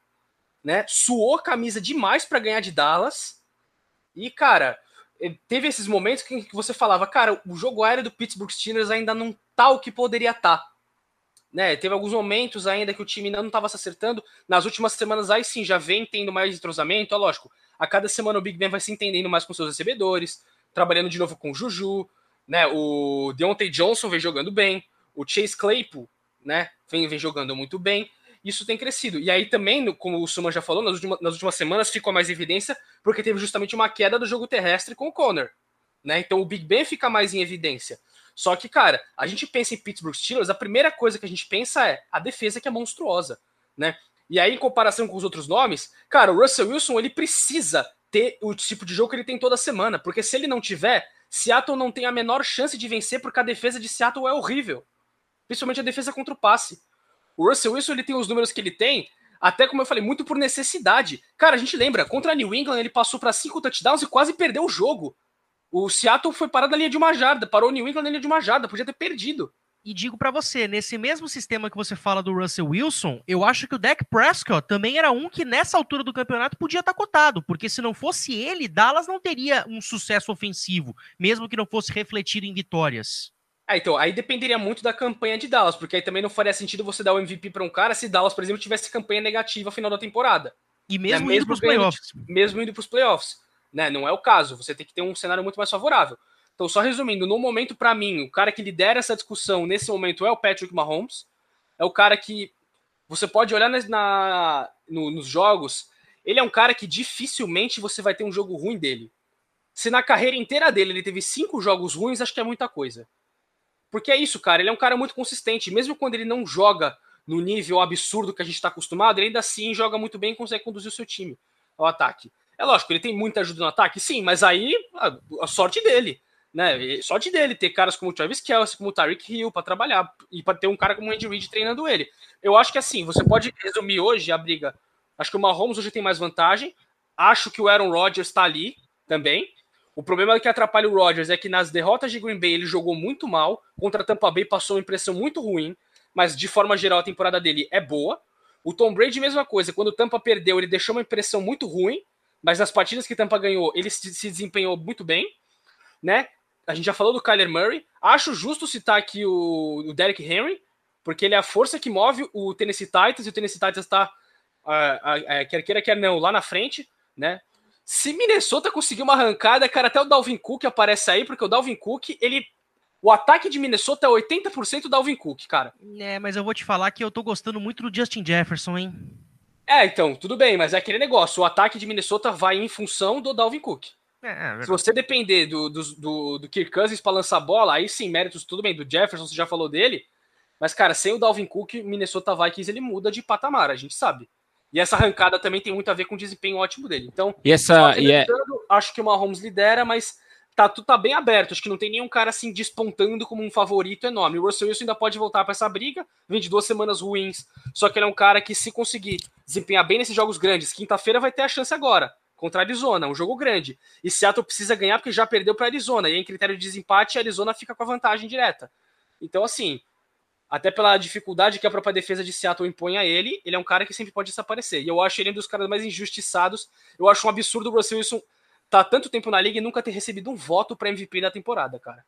né? Suou camisa demais para ganhar de Dallas. E, cara, teve esses momentos que você falava, cara, o jogo aéreo do Pittsburgh Steelers ainda não tá o que poderia estar. Tá. Né, teve alguns momentos ainda que o time ainda não estava se acertando. Nas últimas semanas, aí sim, já vem tendo mais entrosamento. É lógico, a cada semana o Big Ben vai se entendendo mais com seus recebedores, trabalhando de novo com o Juju. Né, o Deontay Johnson vem jogando bem. O Chase Claypool né, vem, vem jogando muito bem isso tem crescido. E aí também, como o Suman já falou, nas últimas, nas últimas semanas ficou mais evidência, porque teve justamente uma queda do jogo terrestre com o Conner. Né? Então o Big Ben fica mais em evidência. Só que, cara, a gente pensa em Pittsburgh Steelers, a primeira coisa que a gente pensa é a defesa que é monstruosa, né? E aí, em comparação com os outros nomes, cara, o Russell Wilson, ele precisa ter o tipo de jogo que ele tem toda semana, porque se ele não tiver, Seattle não tem a menor chance de vencer, porque a defesa de Seattle é horrível. Principalmente a defesa contra o passe. O Russell Wilson ele tem os números que ele tem, até como eu falei, muito por necessidade. Cara, a gente lembra, contra a New England ele passou para cinco touchdowns e quase perdeu o jogo. O Seattle foi parado na linha de uma jarda, parou o New England na linha de uma jarda, podia ter perdido. E digo para você, nesse mesmo sistema que você fala do Russell Wilson, eu acho que o Dak Prescott também era um que nessa altura do campeonato podia estar tá cotado, porque se não fosse ele, Dallas não teria um sucesso ofensivo, mesmo que não fosse refletido em vitórias. É, então, aí dependeria muito da campanha de Dallas, porque aí também não faria sentido você dar o MVP para um cara se Dallas, por exemplo, tivesse campanha negativa no final da temporada. E mesmo, né? mesmo indo para os playoffs. Mesmo indo para os playoffs. Né? Não é o caso, você tem que ter um cenário muito mais favorável. Então, só resumindo, no momento, para mim, o cara que lidera essa discussão nesse momento é o Patrick Mahomes. É o cara que você pode olhar na, na no, nos jogos, ele é um cara que dificilmente você vai ter um jogo ruim dele. Se na carreira inteira dele ele teve cinco jogos ruins, acho que é muita coisa. Porque é isso, cara. Ele é um cara muito consistente. Mesmo quando ele não joga no nível absurdo que a gente está acostumado, ele ainda assim joga muito bem e consegue conduzir o seu time ao ataque. É lógico, ele tem muita ajuda no ataque, sim, mas aí a, a sorte dele. Né? Sorte dele ter caras como o Travis Kelsey, como o Tyreek Hill para trabalhar e para ter um cara como o Andy Reid treinando ele. Eu acho que assim, você pode resumir hoje a briga. Acho que o Mahomes hoje tem mais vantagem. Acho que o Aaron Rodgers está ali também. O problema que atrapalha o Rodgers é que nas derrotas de Green Bay ele jogou muito mal, contra Tampa Bay passou uma impressão muito ruim, mas de forma geral a temporada dele é boa. O Tom Brady, mesma coisa, quando o Tampa perdeu, ele deixou uma impressão muito ruim, mas nas partidas que Tampa ganhou, ele se desempenhou muito bem, né? A gente já falou do Kyler Murray. Acho justo citar aqui o, o Derrick Henry, porque ele é a força que move o Tennessee Titans, e o Tennessee Titans está, uh, uh, quer queira, quer não, lá na frente, né? Se Minnesota conseguir uma arrancada, cara, até o Dalvin Cook aparece aí, porque o Dalvin Cook, ele. O ataque de Minnesota é 80% Dalvin Cook, cara. É, mas eu vou te falar que eu tô gostando muito do Justin Jefferson, hein? É, então, tudo bem, mas é aquele negócio. O ataque de Minnesota vai em função do Dalvin Cook. É, é Se você depender do, do, do, do Kirk Cousins pra lançar bola, aí sim, méritos, tudo bem. Do Jefferson, você já falou dele. Mas, cara, sem o Dalvin Cook, Minnesota Vikings ele muda de patamar, a gente sabe. E essa arrancada também tem muito a ver com o desempenho ótimo dele. Então, e essa, e é... acho que o Mahomes lidera, mas tá, tudo tá bem aberto. Acho que não tem nenhum cara assim despontando como um favorito enorme. O Russell Wilson ainda pode voltar para essa briga, vem de duas semanas ruins. Só que ele é um cara que, se conseguir desempenhar bem nesses jogos grandes, quinta-feira vai ter a chance agora contra a Arizona, um jogo grande. E Seattle precisa ganhar porque já perdeu para Arizona. E em critério de desempate, a Arizona fica com a vantagem direta. Então, assim, até pela dificuldade que a própria defesa de Seattle impõe a ele, ele é um cara que sempre pode desaparecer. E eu acho ele um dos caras mais injustiçados. Eu acho um absurdo o Russell Wilson tá tanto tempo na liga e nunca ter recebido um voto para MVP da temporada, cara.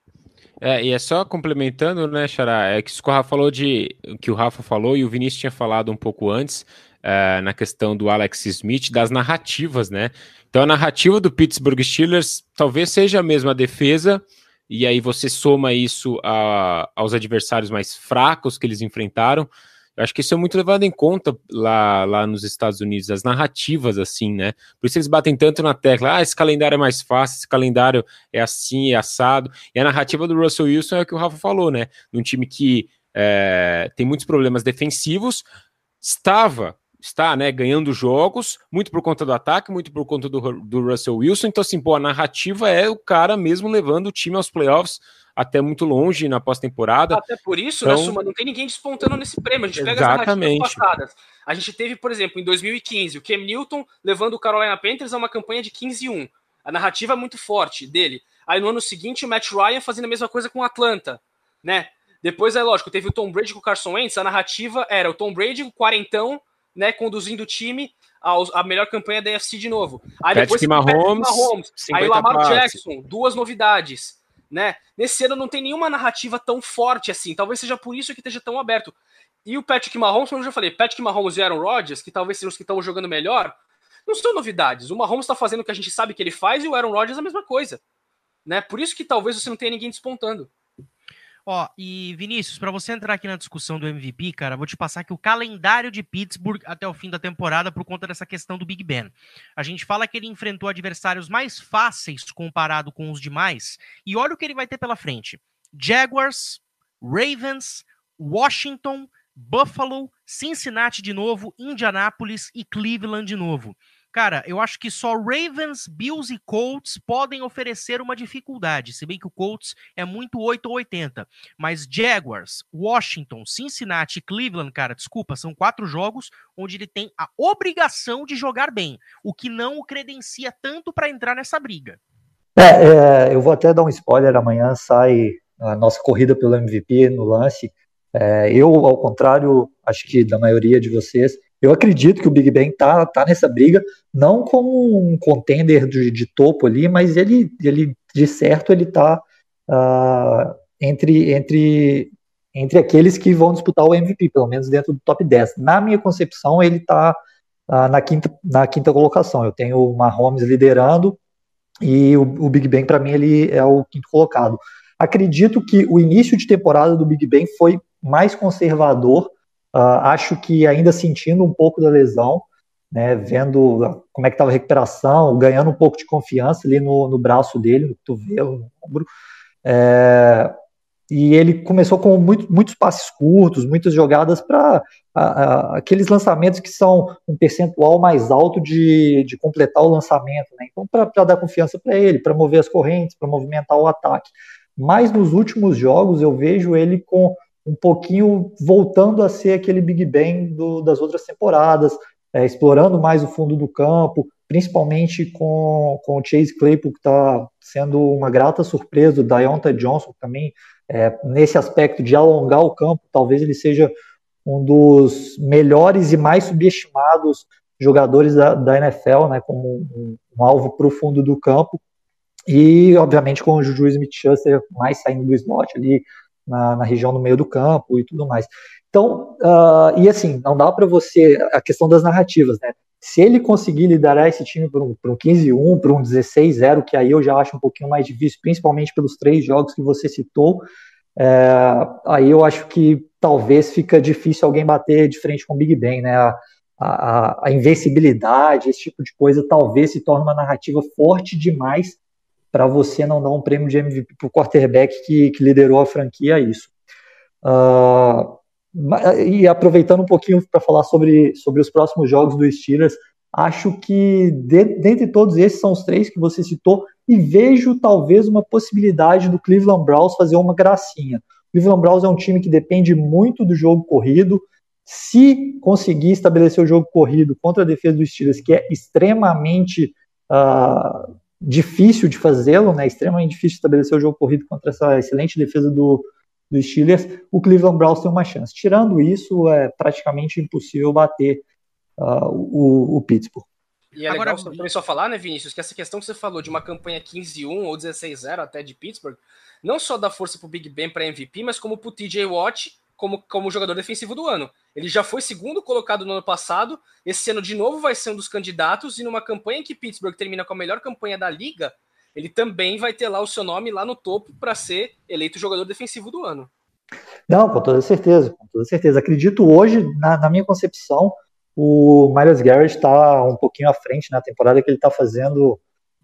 É, e é só complementando, né, Xará, é que o Rafa falou de que o Rafa falou e o Vinícius tinha falado um pouco antes, uh, na questão do Alex Smith, das narrativas, né? Então a narrativa do Pittsburgh Steelers talvez seja a mesma defesa, e aí você soma isso a, aos adversários mais fracos que eles enfrentaram. Eu acho que isso é muito levado em conta lá, lá nos Estados Unidos, as narrativas assim, né? Por isso eles batem tanto na tecla, ah, esse calendário é mais fácil, esse calendário é assim, é assado. E a narrativa do Russell Wilson é o que o Rafa falou, né? Num time que é, tem muitos problemas defensivos, estava está né, ganhando jogos, muito por conta do ataque, muito por conta do, do Russell Wilson. Então, assim, pô, a narrativa é o cara mesmo levando o time aos playoffs até muito longe na pós-temporada. Até por isso, né, então, né, Suma, não tem ninguém despontando nesse prêmio. A gente pega exatamente. as narrativas passadas. A gente teve, por exemplo, em 2015, o Cam Newton levando o Carolina Panthers a uma campanha de 15-1. A narrativa é muito forte dele. Aí no ano seguinte, o Matt Ryan fazendo a mesma coisa com o Atlanta, né? Depois, é lógico, teve o Tom Brady com o Carson Wentz, a narrativa era o Tom Brady, o quarentão, né, conduzindo o time à melhor campanha da UFC de novo. Aí Patrick depois Mahomes, Mahomes aí o Lamar passes. Jackson, duas novidades, né? Nesse ano não tem nenhuma narrativa tão forte assim. Talvez seja por isso que esteja tão aberto. E o Patrick Mahomes, como eu já falei, Patrick Mahomes e Aaron Rodgers, que talvez sejam os que estão jogando melhor, não são novidades. O Mahomes está fazendo o que a gente sabe que ele faz e o Aaron Rodgers a mesma coisa, né? Por isso que talvez você não tenha ninguém despontando. Ó, e Vinícius, para você entrar aqui na discussão do MVP, cara, vou te passar aqui o calendário de Pittsburgh até o fim da temporada por conta dessa questão do Big Ben. A gente fala que ele enfrentou adversários mais fáceis comparado com os demais, e olha o que ele vai ter pela frente: Jaguars, Ravens, Washington, Buffalo, Cincinnati de novo, Indianapolis e Cleveland de novo. Cara, eu acho que só Ravens, Bills e Colts podem oferecer uma dificuldade, se bem que o Colts é muito 8 ou 80. Mas Jaguars, Washington, Cincinnati e Cleveland, cara, desculpa, são quatro jogos onde ele tem a obrigação de jogar bem, o que não o credencia tanto para entrar nessa briga. É, é, eu vou até dar um spoiler, amanhã sai a nossa corrida pelo MVP no lance. É, eu, ao contrário, acho que da maioria de vocês, eu acredito que o Big Ben tá, tá nessa briga, não como um contender de, de topo ali, mas ele, ele de certo, ele tá uh, entre, entre, entre aqueles que vão disputar o MVP, pelo menos dentro do top 10. Na minha concepção, ele tá uh, na, quinta, na quinta colocação. Eu tenho o Mahomes liderando e o, o Big Ben, para mim, ele é o quinto colocado. Acredito que o início de temporada do Big Ben foi mais conservador Uh, acho que ainda sentindo um pouco da lesão, né, vendo como é que estava a recuperação, ganhando um pouco de confiança ali no, no braço dele, no cotovelo, no ombro. É, e ele começou com muito, muitos passes curtos, muitas jogadas para aqueles lançamentos que são um percentual mais alto de, de completar o lançamento. Né? Então, para dar confiança para ele, para mover as correntes, para movimentar o ataque. Mas nos últimos jogos eu vejo ele com um pouquinho voltando a ser aquele Big Bang do, das outras temporadas, é, explorando mais o fundo do campo, principalmente com, com o Chase Claypool, que está sendo uma grata surpresa, o Dionta Johnson também, é, nesse aspecto de alongar o campo, talvez ele seja um dos melhores e mais subestimados jogadores da, da NFL, né, como um, um alvo para o fundo do campo, e obviamente com o Juju Smith-Schuster mais saindo do slot ali, na, na, região no meio do campo e tudo mais. Então, uh, e assim, não dá para você, a questão das narrativas, né? Se ele conseguir liderar esse time para um, um 15-1, para um 16-0, que aí eu já acho um pouquinho mais difícil, principalmente pelos três jogos que você citou, é, aí eu acho que talvez fica difícil alguém bater de frente com o Big Ben, né? A, a, a invencibilidade, esse tipo de coisa, talvez se torne uma narrativa forte demais para você não dar um prêmio de MVP para o quarterback que, que, liderou a franquia a isso. Uh, e aproveitando um pouquinho para falar sobre, sobre os próximos jogos do Steelers, acho que de, dentre todos esses são os três que você citou, e vejo talvez uma possibilidade do Cleveland Browns fazer uma gracinha. O Cleveland Browns é um time que depende muito do jogo corrido. Se conseguir estabelecer o jogo corrido contra a defesa do Steelers, que é extremamente uh, difícil de fazê-lo, né? Extremamente difícil estabelecer o jogo corrido contra essa excelente defesa do, do Steelers, o Cleveland Browns tem uma chance. Tirando isso, é praticamente impossível bater uh, o, o, Pittsburgh. E é Agora, legal também só falar, né, Vinícius, que essa questão que você falou de uma campanha 15-1 ou 16-0 até de Pittsburgh, não só dá força pro Big Ben para MVP, mas como pro TJ Watt como, como jogador defensivo do ano. Ele já foi segundo colocado no ano passado, esse ano de novo vai ser um dos candidatos, e numa campanha que Pittsburgh termina com a melhor campanha da liga, ele também vai ter lá o seu nome lá no topo para ser eleito jogador defensivo do ano. Não, com toda certeza, com toda certeza. Acredito hoje, na, na minha concepção, o Miles Garrett está um pouquinho à frente na temporada que ele está fazendo.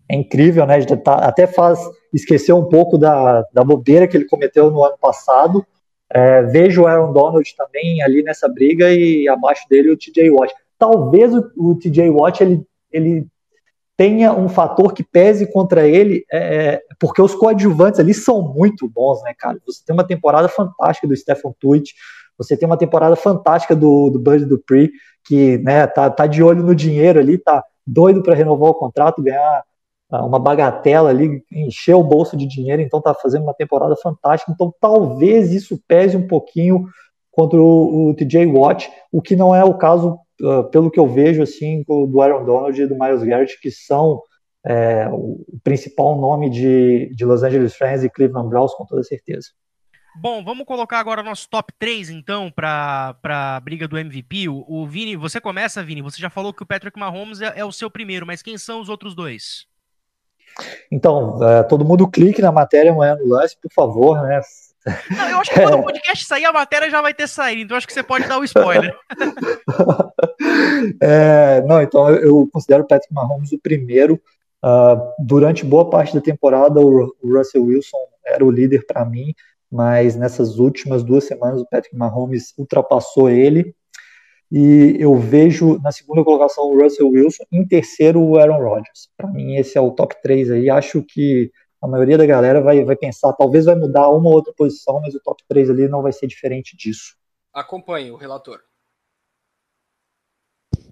É incrível, né? Tá, até faz esquecer um pouco da, da bobeira que ele cometeu no ano passado. É, vejo o Aaron Donald também ali nessa briga e abaixo dele o TJ Watt. Talvez o, o TJ Watt ele, ele tenha um fator que pese contra ele, é, é, porque os coadjuvantes ali são muito bons, né, cara? Você tem uma temporada fantástica do Stephen Twitch, você tem uma temporada fantástica do, do Bud Dupree, que né, tá, tá de olho no dinheiro ali, tá doido para renovar o contrato, ganhar uma bagatela ali, encher o bolso de dinheiro, então tá fazendo uma temporada fantástica. Então talvez isso pese um pouquinho contra o, o TJ Watt, o que não é o caso uh, pelo que eu vejo, assim, do Aaron Donald e do Miles Garrett, que são é, o principal nome de, de Los Angeles Rams e Cleveland Browns, com toda certeza. Bom, vamos colocar agora nosso top 3, então, para a briga do MVP. O, o, Vini, você começa, Vini. Você já falou que o Patrick Mahomes é, é o seu primeiro, mas quem são os outros dois? Então, é, todo mundo clique na matéria amanhã no lance, por favor, né? Não, eu acho que quando o podcast sair, a matéria já vai ter saído, então acho que você pode dar o spoiler. é, não, então eu considero o Patrick Mahomes o primeiro. Uh, durante boa parte da temporada, o Russell Wilson era o líder para mim, mas nessas últimas duas semanas o Patrick Mahomes ultrapassou ele. E eu vejo na segunda colocação o Russell Wilson, em terceiro o Aaron Rodgers. Para mim, esse é o top 3 aí. Acho que a maioria da galera vai, vai pensar, talvez vai mudar uma ou outra posição, mas o top 3 ali não vai ser diferente disso. Acompanhe o relator.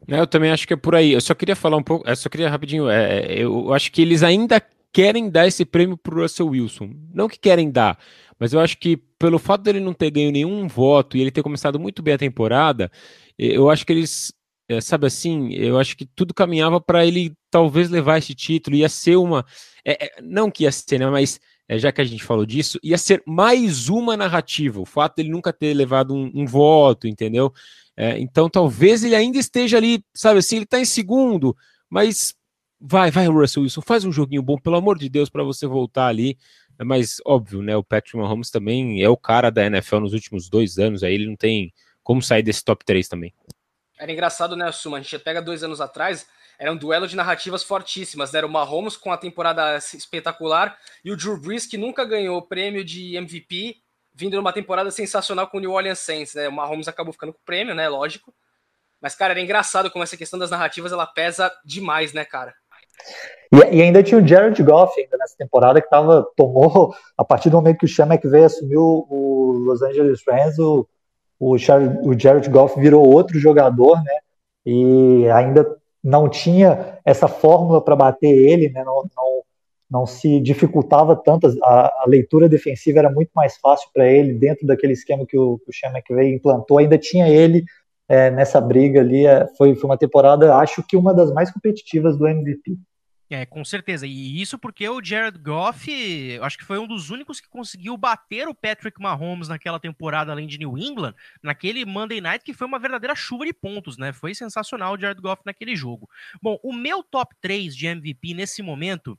Eu também acho que é por aí. Eu só queria falar um pouco, eu só queria rapidinho. É, é eu acho que eles ainda querem dar esse prêmio pro Russell Wilson. Não que querem dar, mas eu acho que pelo fato dele não ter ganho nenhum voto e ele ter começado muito bem a temporada, eu acho que eles é, sabe assim, eu acho que tudo caminhava para ele talvez levar esse título, ia ser uma. É, é, não que ia ser, né, mas é, já que a gente falou disso, ia ser mais uma narrativa. O fato dele nunca ter levado um, um voto, entendeu? É, então talvez ele ainda esteja ali, sabe assim, ele está em segundo, mas vai, vai, Russell Wilson, faz um joguinho bom, pelo amor de Deus, para você voltar ali. É mas óbvio, né? O Patrick Mahomes também é o cara da NFL nos últimos dois anos, aí ele não tem como sair desse top 3 também. Era engraçado, né, Suma? A gente pega dois anos atrás, era um duelo de narrativas fortíssimas, né? Era o Mahomes com a temporada espetacular e o Drew Brees, que nunca ganhou o prêmio de MVP, vindo numa temporada sensacional com o New Orleans Saints, né? O Mahomes acabou ficando com o prêmio, né? Lógico. Mas, cara, era engraçado como essa questão das narrativas, ela pesa demais, né, cara? E, e ainda tinha o Jared Goff ainda nessa temporada que tava, tomou, a partir do momento que o Sean McVay assumiu o Los Angeles Rams, o o, o Jared Goff virou outro jogador, né? E ainda não tinha essa fórmula para bater ele, né? Não, não, não se dificultava tanto, a, a, leitura defensiva era muito mais fácil para ele dentro daquele esquema que o, o Sean McVay implantou. Ainda tinha ele é, nessa briga ali. É, foi, foi uma temporada, acho que uma das mais competitivas do MVP. É, com certeza. E isso porque o Jared Goff, acho que foi um dos únicos que conseguiu bater o Patrick Mahomes naquela temporada, além de New England, naquele Monday Night, que foi uma verdadeira chuva de pontos, né? Foi sensacional o Jared Goff naquele jogo. Bom, o meu top 3 de MVP nesse momento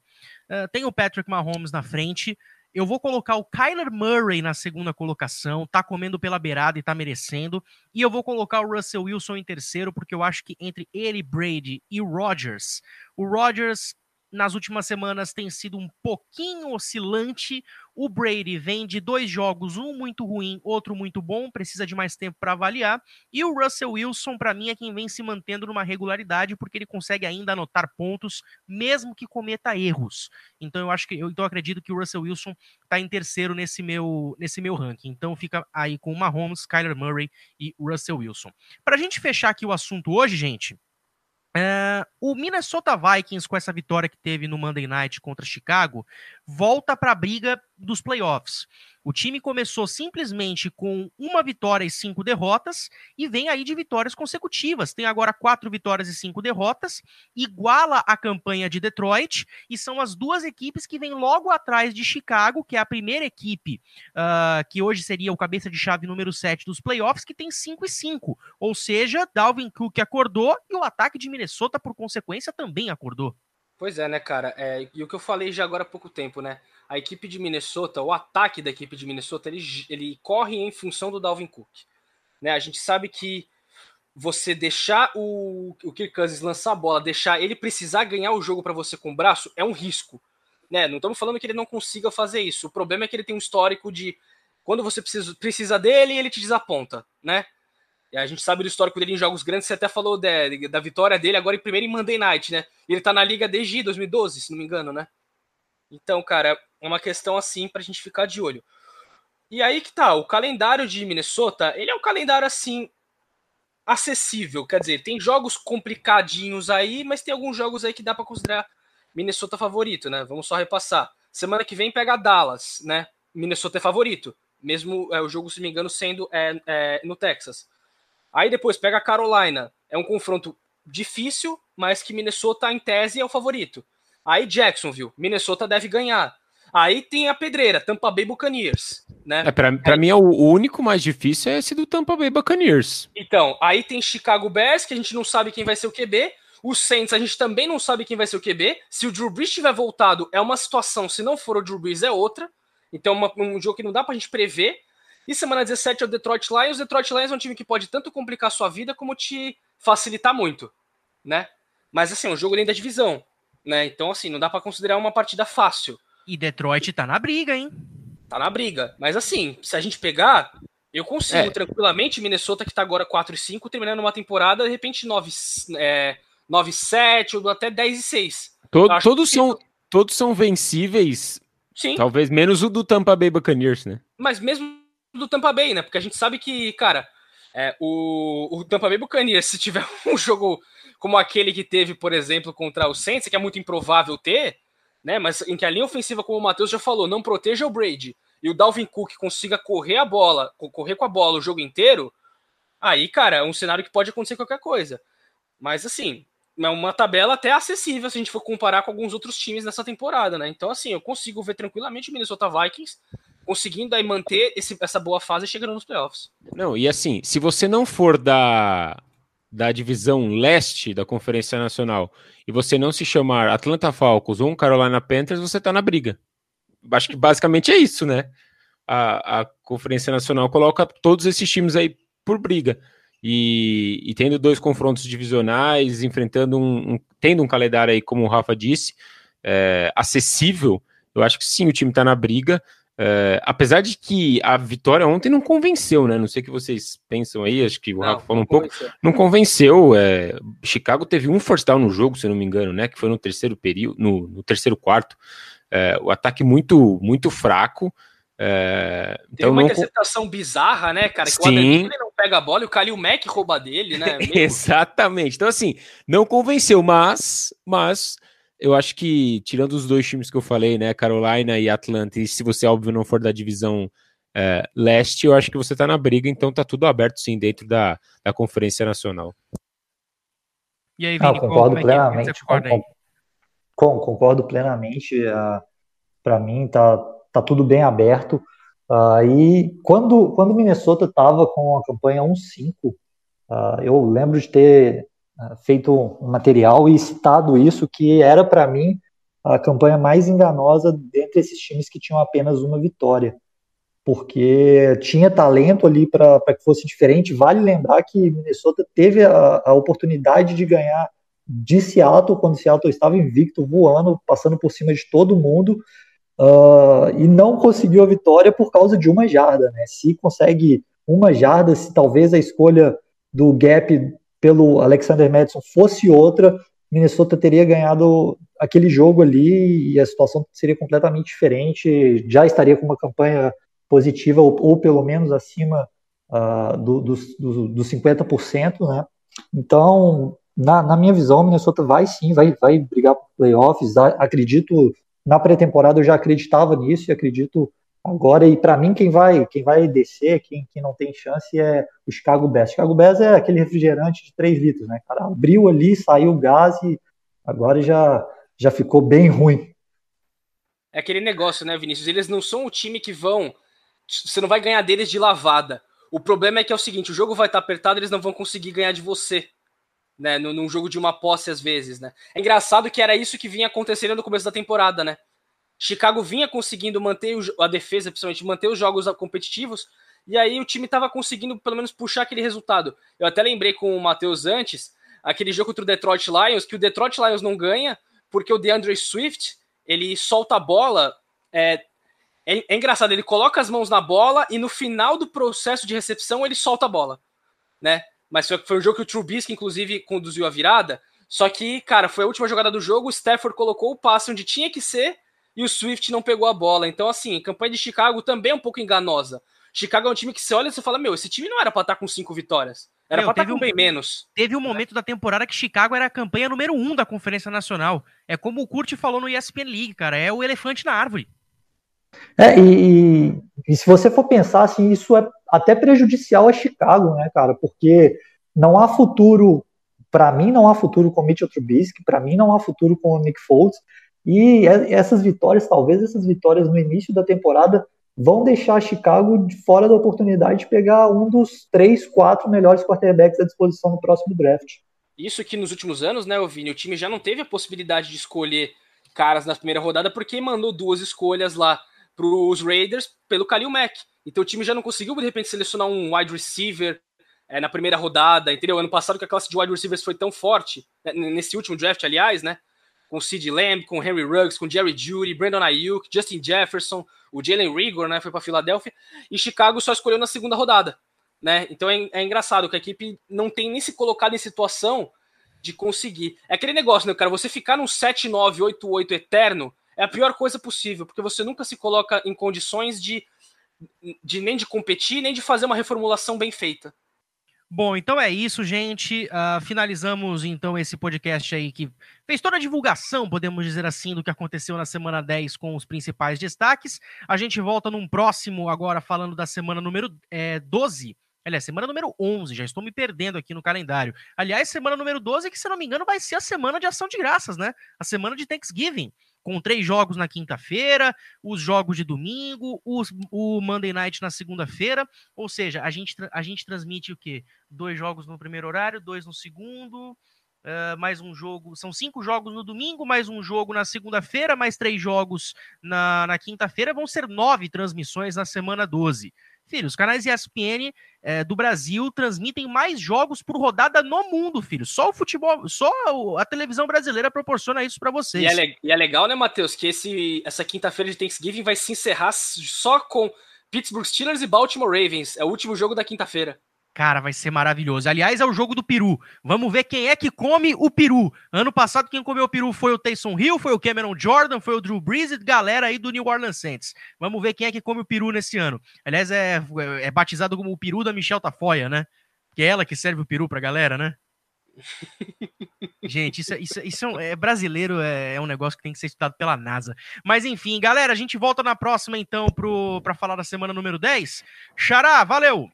uh, tem o Patrick Mahomes na frente. Eu vou colocar o Kyler Murray na segunda colocação, tá comendo pela beirada e tá merecendo. E eu vou colocar o Russell Wilson em terceiro, porque eu acho que entre ele, Brady e Rodgers, o Rodgers nas últimas semanas tem sido um pouquinho oscilante, O Brady vem de dois jogos, um muito ruim, outro muito bom, precisa de mais tempo para avaliar. E o Russell Wilson, para mim, é quem vem se mantendo numa regularidade, porque ele consegue ainda anotar pontos, mesmo que cometa erros. Então eu acho que eu então acredito que o Russell Wilson está em terceiro nesse meu nesse meu ranking. Então fica aí com Mahomes, Kyler Murray e Russell Wilson. Para a gente fechar aqui o assunto hoje, gente. Uh, o Minnesota Vikings, com essa vitória que teve no Monday Night contra Chicago, volta para a briga dos playoffs. O time começou simplesmente com uma vitória e cinco derrotas e vem aí de vitórias consecutivas. Tem agora quatro vitórias e cinco derrotas, iguala a campanha de Detroit e são as duas equipes que vêm logo atrás de Chicago, que é a primeira equipe uh, que hoje seria o cabeça de chave número 7 dos playoffs, que tem 5 e 5. Ou seja, Dalvin Cook acordou e o ataque de Minnesota, por consequência, também acordou. Pois é, né, cara? É, e o que eu falei já agora há pouco tempo, né? A equipe de Minnesota, o ataque da equipe de Minnesota, ele, ele corre em função do Dalvin Cook. Né? A gente sabe que você deixar o, o Kirk Cousins lançar a bola, deixar ele precisar ganhar o jogo para você com o braço, é um risco. Né? Não estamos falando que ele não consiga fazer isso. O problema é que ele tem um histórico de quando você precisa, precisa dele, ele te desaponta, né? A gente sabe do histórico dele em jogos grandes, você até falou de, da vitória dele agora em primeiro em Monday Night, né? Ele tá na liga desde 2012, se não me engano, né? Então, cara, é uma questão assim pra gente ficar de olho. E aí que tá, o calendário de Minnesota, ele é um calendário assim acessível, quer dizer, tem jogos complicadinhos aí, mas tem alguns jogos aí que dá para considerar Minnesota favorito, né? Vamos só repassar. Semana que vem pega Dallas, né? Minnesota é favorito, mesmo é, o jogo, se me engano, sendo é, é, no Texas. Aí depois pega a Carolina. É um confronto difícil, mas que Minnesota, em tese, é o favorito. Aí Jacksonville, Minnesota deve ganhar. Aí tem a pedreira, Tampa Bay Buccaneers, né? É, pra, pra aí... mim, é o, o, único mais difícil é esse do Tampa Bay Buccaneers. Então, aí tem Chicago Bears, que a gente não sabe quem vai ser o QB. Os Saints, a gente também não sabe quem vai ser o QB. Se o Drew Brees tiver voltado, é uma situação. Se não for o Drew Brees, é outra. Então, uma, um jogo que não dá pra gente prever. E semana 17 é o Detroit Lions. O Detroit Lions é um time que pode tanto complicar a sua vida como te facilitar muito, né? Mas assim, é um jogo dentro da divisão, né? Então assim, não dá para considerar uma partida fácil. E Detroit tá na briga, hein? Tá na briga. Mas assim, se a gente pegar, eu consigo é. tranquilamente Minnesota que tá agora 4 e 5, terminando uma temporada, de repente 9 é, 9 7 ou até 10 e 6. Todo, todos que... são todos são vencíveis. Sim. Talvez menos o do Tampa Bay Buccaneers, né? Mas mesmo do Tampa Bay, né? Porque a gente sabe que, cara, é, o, o Tampa Bay Buccaneers, se tiver um jogo como aquele que teve, por exemplo, contra o Saints, que é muito improvável ter, né? Mas em que a linha ofensiva, como o Matheus já falou, não proteja o Brady e o Dalvin Cook consiga correr a bola, correr com a bola o jogo inteiro, aí, cara, é um cenário que pode acontecer qualquer coisa. Mas assim, é uma tabela até acessível se a gente for comparar com alguns outros times nessa temporada, né? Então, assim, eu consigo ver tranquilamente o Minnesota Vikings conseguindo aí manter esse, essa boa fase chegando nos playoffs. Não, e assim, se você não for da, da divisão leste da Conferência Nacional e você não se chamar Atlanta Falcons ou Carolina Panthers, você tá na briga. Acho que basicamente é isso, né? A, a Conferência Nacional coloca todos esses times aí por briga. E, e tendo dois confrontos divisionais, enfrentando um, um, tendo um calendário aí, como o Rafa disse, é, acessível, eu acho que sim, o time tá na briga. É, apesar de que a vitória ontem não convenceu, né? Não sei o que vocês pensam aí, acho que o Rafa falou um pouco. Não convenceu. É, Chicago teve um first down no jogo, se não me engano, né? Que foi no terceiro período, no, no terceiro quarto. É, o ataque muito, muito fraco. É, Tem então uma não... interceptação bizarra, né, cara? Que Sim. o não pega a bola e o Kalil Mack rouba dele, né? Exatamente. Então, assim, não convenceu, mas, mas eu acho que, tirando os dois times que eu falei, né, Carolina e Atlanta, e se você, óbvio, não for da divisão é, leste, eu acho que você tá na briga, então tá tudo aberto, sim, dentro da, da Conferência Nacional. E aí, Vini, concordo é, é plenamente. Com, concordo plenamente. Uh, Para mim, tá, tá tudo bem aberto. Uh, e quando, quando Minnesota estava com a campanha 1-5, uh, ah, eu lembro de ter feito um material e citado isso, que era para mim a campanha mais enganosa dentre esses times que tinham apenas uma vitória, porque tinha talento ali para que fosse diferente. Vale lembrar que Minnesota teve a, a oportunidade de ganhar de Seattle, quando Seattle estava invicto, voando, passando por cima de todo mundo, uh, e não conseguiu a vitória por causa de uma jarda. Né? Se consegue uma jarda, se talvez a escolha do gap pelo Alexander Madison fosse outra, Minnesota teria ganhado aquele jogo ali e a situação seria completamente diferente. Já estaria com uma campanha positiva ou, ou pelo menos acima uh, do, dos, do, dos 50%, né? Então, na, na, minha visão, Minnesota vai sim, vai, vai brigar por playoffs. Acredito na pré-temporada eu já acreditava nisso e acredito agora. E para mim, quem vai quem vai descer, quem, quem não tem chance é o Chicago Bears. Chicago Bears é aquele refrigerante de 3 litros, né, cara? Abriu ali, saiu o gás e agora já, já ficou bem ruim. É aquele negócio, né, Vinícius? Eles não são o time que vão. Você não vai ganhar deles de lavada. O problema é que é o seguinte: o jogo vai estar apertado, eles não vão conseguir ganhar de você. Né, num jogo de uma posse às vezes, né? É engraçado que era isso que vinha acontecendo no começo da temporada, né? Chicago vinha conseguindo manter a defesa, principalmente manter os jogos competitivos, e aí o time estava conseguindo pelo menos puxar aquele resultado. Eu até lembrei com o Matheus antes, aquele jogo contra o Detroit Lions, que o Detroit Lions não ganha porque o DeAndre Swift ele solta a bola. É, é, é, engraçado, ele coloca as mãos na bola e no final do processo de recepção ele solta a bola, né? Mas foi, foi um jogo que o Trubisky, inclusive, conduziu a virada. Só que, cara, foi a última jogada do jogo. O Stafford colocou o passe onde tinha que ser e o Swift não pegou a bola. Então, assim, a campanha de Chicago também é um pouco enganosa. Chicago é um time que você olha e você fala: Meu, esse time não era pra estar com cinco vitórias. Era Meu, pra estar com um, bem menos. Teve um momento da temporada que Chicago era a campanha número um da Conferência Nacional. É como o Kurt falou no ESPN League, cara. É o elefante na árvore. É, e, e, se você for pensar assim, isso é até prejudicial a Chicago, né, cara? Porque não há futuro, para mim não há futuro com o Mitchell Trubisky, para mim não há futuro com o Nick Foles. E essas vitórias, talvez essas vitórias no início da temporada, vão deixar Chicago fora da oportunidade de pegar um dos três, quatro melhores quarterbacks à disposição no próximo draft. Isso que nos últimos anos, né, Vini, o time já não teve a possibilidade de escolher caras na primeira rodada porque mandou duas escolhas lá para os Raiders pelo Kalil Mack. Então o time já não conseguiu, de repente, selecionar um wide receiver é, na primeira rodada, entendeu? Ano passado que a classe de wide receivers foi tão forte, né, nesse último draft, aliás, né? Com Sid Lamb, com Henry Ruggs, com Jerry Judy, Brandon Ayuk, Justin Jefferson, o Jalen Rigor, né? Foi para Filadélfia, e Chicago só escolheu na segunda rodada, né? Então é, é engraçado que a equipe não tem nem se colocado em situação de conseguir. É aquele negócio, né, cara? Você ficar num 7-9, 8-8 eterno é a pior coisa possível, porque você nunca se coloca em condições de, de nem de competir, nem de fazer uma reformulação bem feita. Bom, então é isso, gente. Uh, finalizamos então esse podcast aí que fez toda a divulgação, podemos dizer assim, do que aconteceu na semana 10 com os principais destaques. A gente volta num próximo, agora falando da semana número é, 12. Aliás, semana número 11, já estou me perdendo aqui no calendário. Aliás, semana número 12, que se não me engano vai ser a semana de ação de graças, né? A semana de Thanksgiving com três jogos na quinta-feira, os jogos de domingo, os, o Monday Night na segunda-feira. Ou seja, a gente, a gente transmite o quê? Dois jogos no primeiro horário, dois no segundo, uh, mais um jogo. São cinco jogos no domingo, mais um jogo na segunda-feira, mais três jogos na, na quinta-feira. Vão ser nove transmissões na semana 12. Filho, os canais ESPN é, do Brasil transmitem mais jogos por rodada no mundo, filho. Só o futebol, só a televisão brasileira proporciona isso para vocês. E é, e é, legal, né, Matheus, que esse, essa quinta-feira de Thanksgiving vai se encerrar só com Pittsburgh Steelers e Baltimore Ravens. É o último jogo da quinta-feira. Cara, vai ser maravilhoso. Aliás, é o jogo do peru. Vamos ver quem é que come o peru. Ano passado, quem comeu o peru foi o Taysom Hill, foi o Cameron Jordan, foi o Drew Brees e galera aí do New Orleans Saints. Vamos ver quem é que come o peru nesse ano. Aliás, é, é, é batizado como o peru da Michelle Tafoya, né? Que é ela que serve o peru pra galera, né? Gente, isso, é, isso, isso é, é brasileiro, é, é, um negócio que tem que ser estudado pela NASA. Mas enfim, galera, a gente volta na próxima então pro, pra falar da semana número 10. Xará, valeu!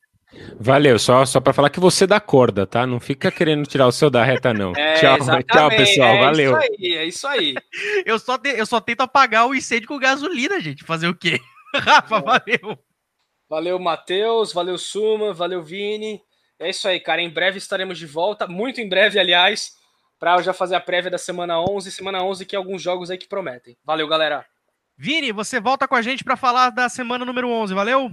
Valeu, só, só para falar que você dá corda, tá? Não fica querendo tirar o seu da reta, não. É, tchau, tchau, pessoal. É valeu. É isso aí, é isso aí. eu, só te, eu só tento apagar o incêndio com gasolina, gente. Fazer o quê? Rafa, valeu. Valeu, Matheus. Valeu, Suma. Valeu, Vini. É isso aí, cara. Em breve estaremos de volta. Muito em breve, aliás, para já fazer a prévia da semana 11. Semana 11 que alguns jogos aí que prometem. Valeu, galera. Vini, você volta com a gente para falar da semana número 11. Valeu?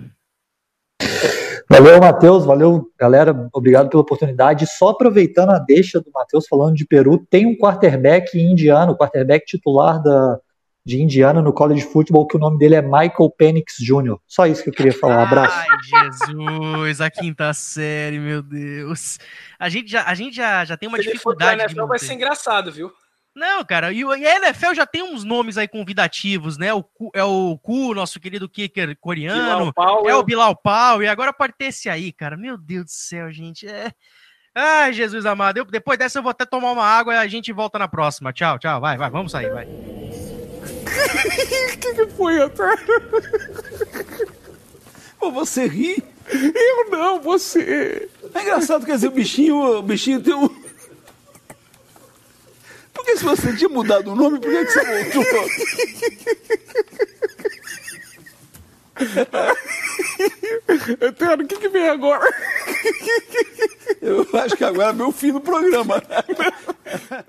Valeu, Matheus. Valeu, galera. Obrigado pela oportunidade. Só aproveitando a deixa do Matheus falando de Peru, tem um quarterback indiano, quarterback titular da, de Indiana no college football, que o nome dele é Michael Penix Jr. Só isso que eu queria falar. Um abraço. Ai, Jesus, a quinta série, meu Deus. A gente já, a gente já, já tem uma Se ele for dificuldade. pra de NFL, vai ser engraçado, viu? Não, cara, e, a NFL já tem uns nomes aí convidativos, né? O, Ku- é o Ku, nosso querido kicker coreano. É o Bilal Pau, e agora pode ter esse aí, cara. Meu Deus do céu, gente. É... Ai, Jesus amado. Eu- depois dessa eu vou até tomar uma água e a gente volta na próxima. Tchau, tchau. Vai, vai, vamos sair, vai. O que, que foi, Antônio? Pô, você ri? Eu não, você. É engraçado, quer dizer, o bichinho, o bichinho tem um. Porque se você tinha mudado o nome, por que, que você voltou? Eterno, o que, que vem agora? Eu acho que agora é meu fim do programa.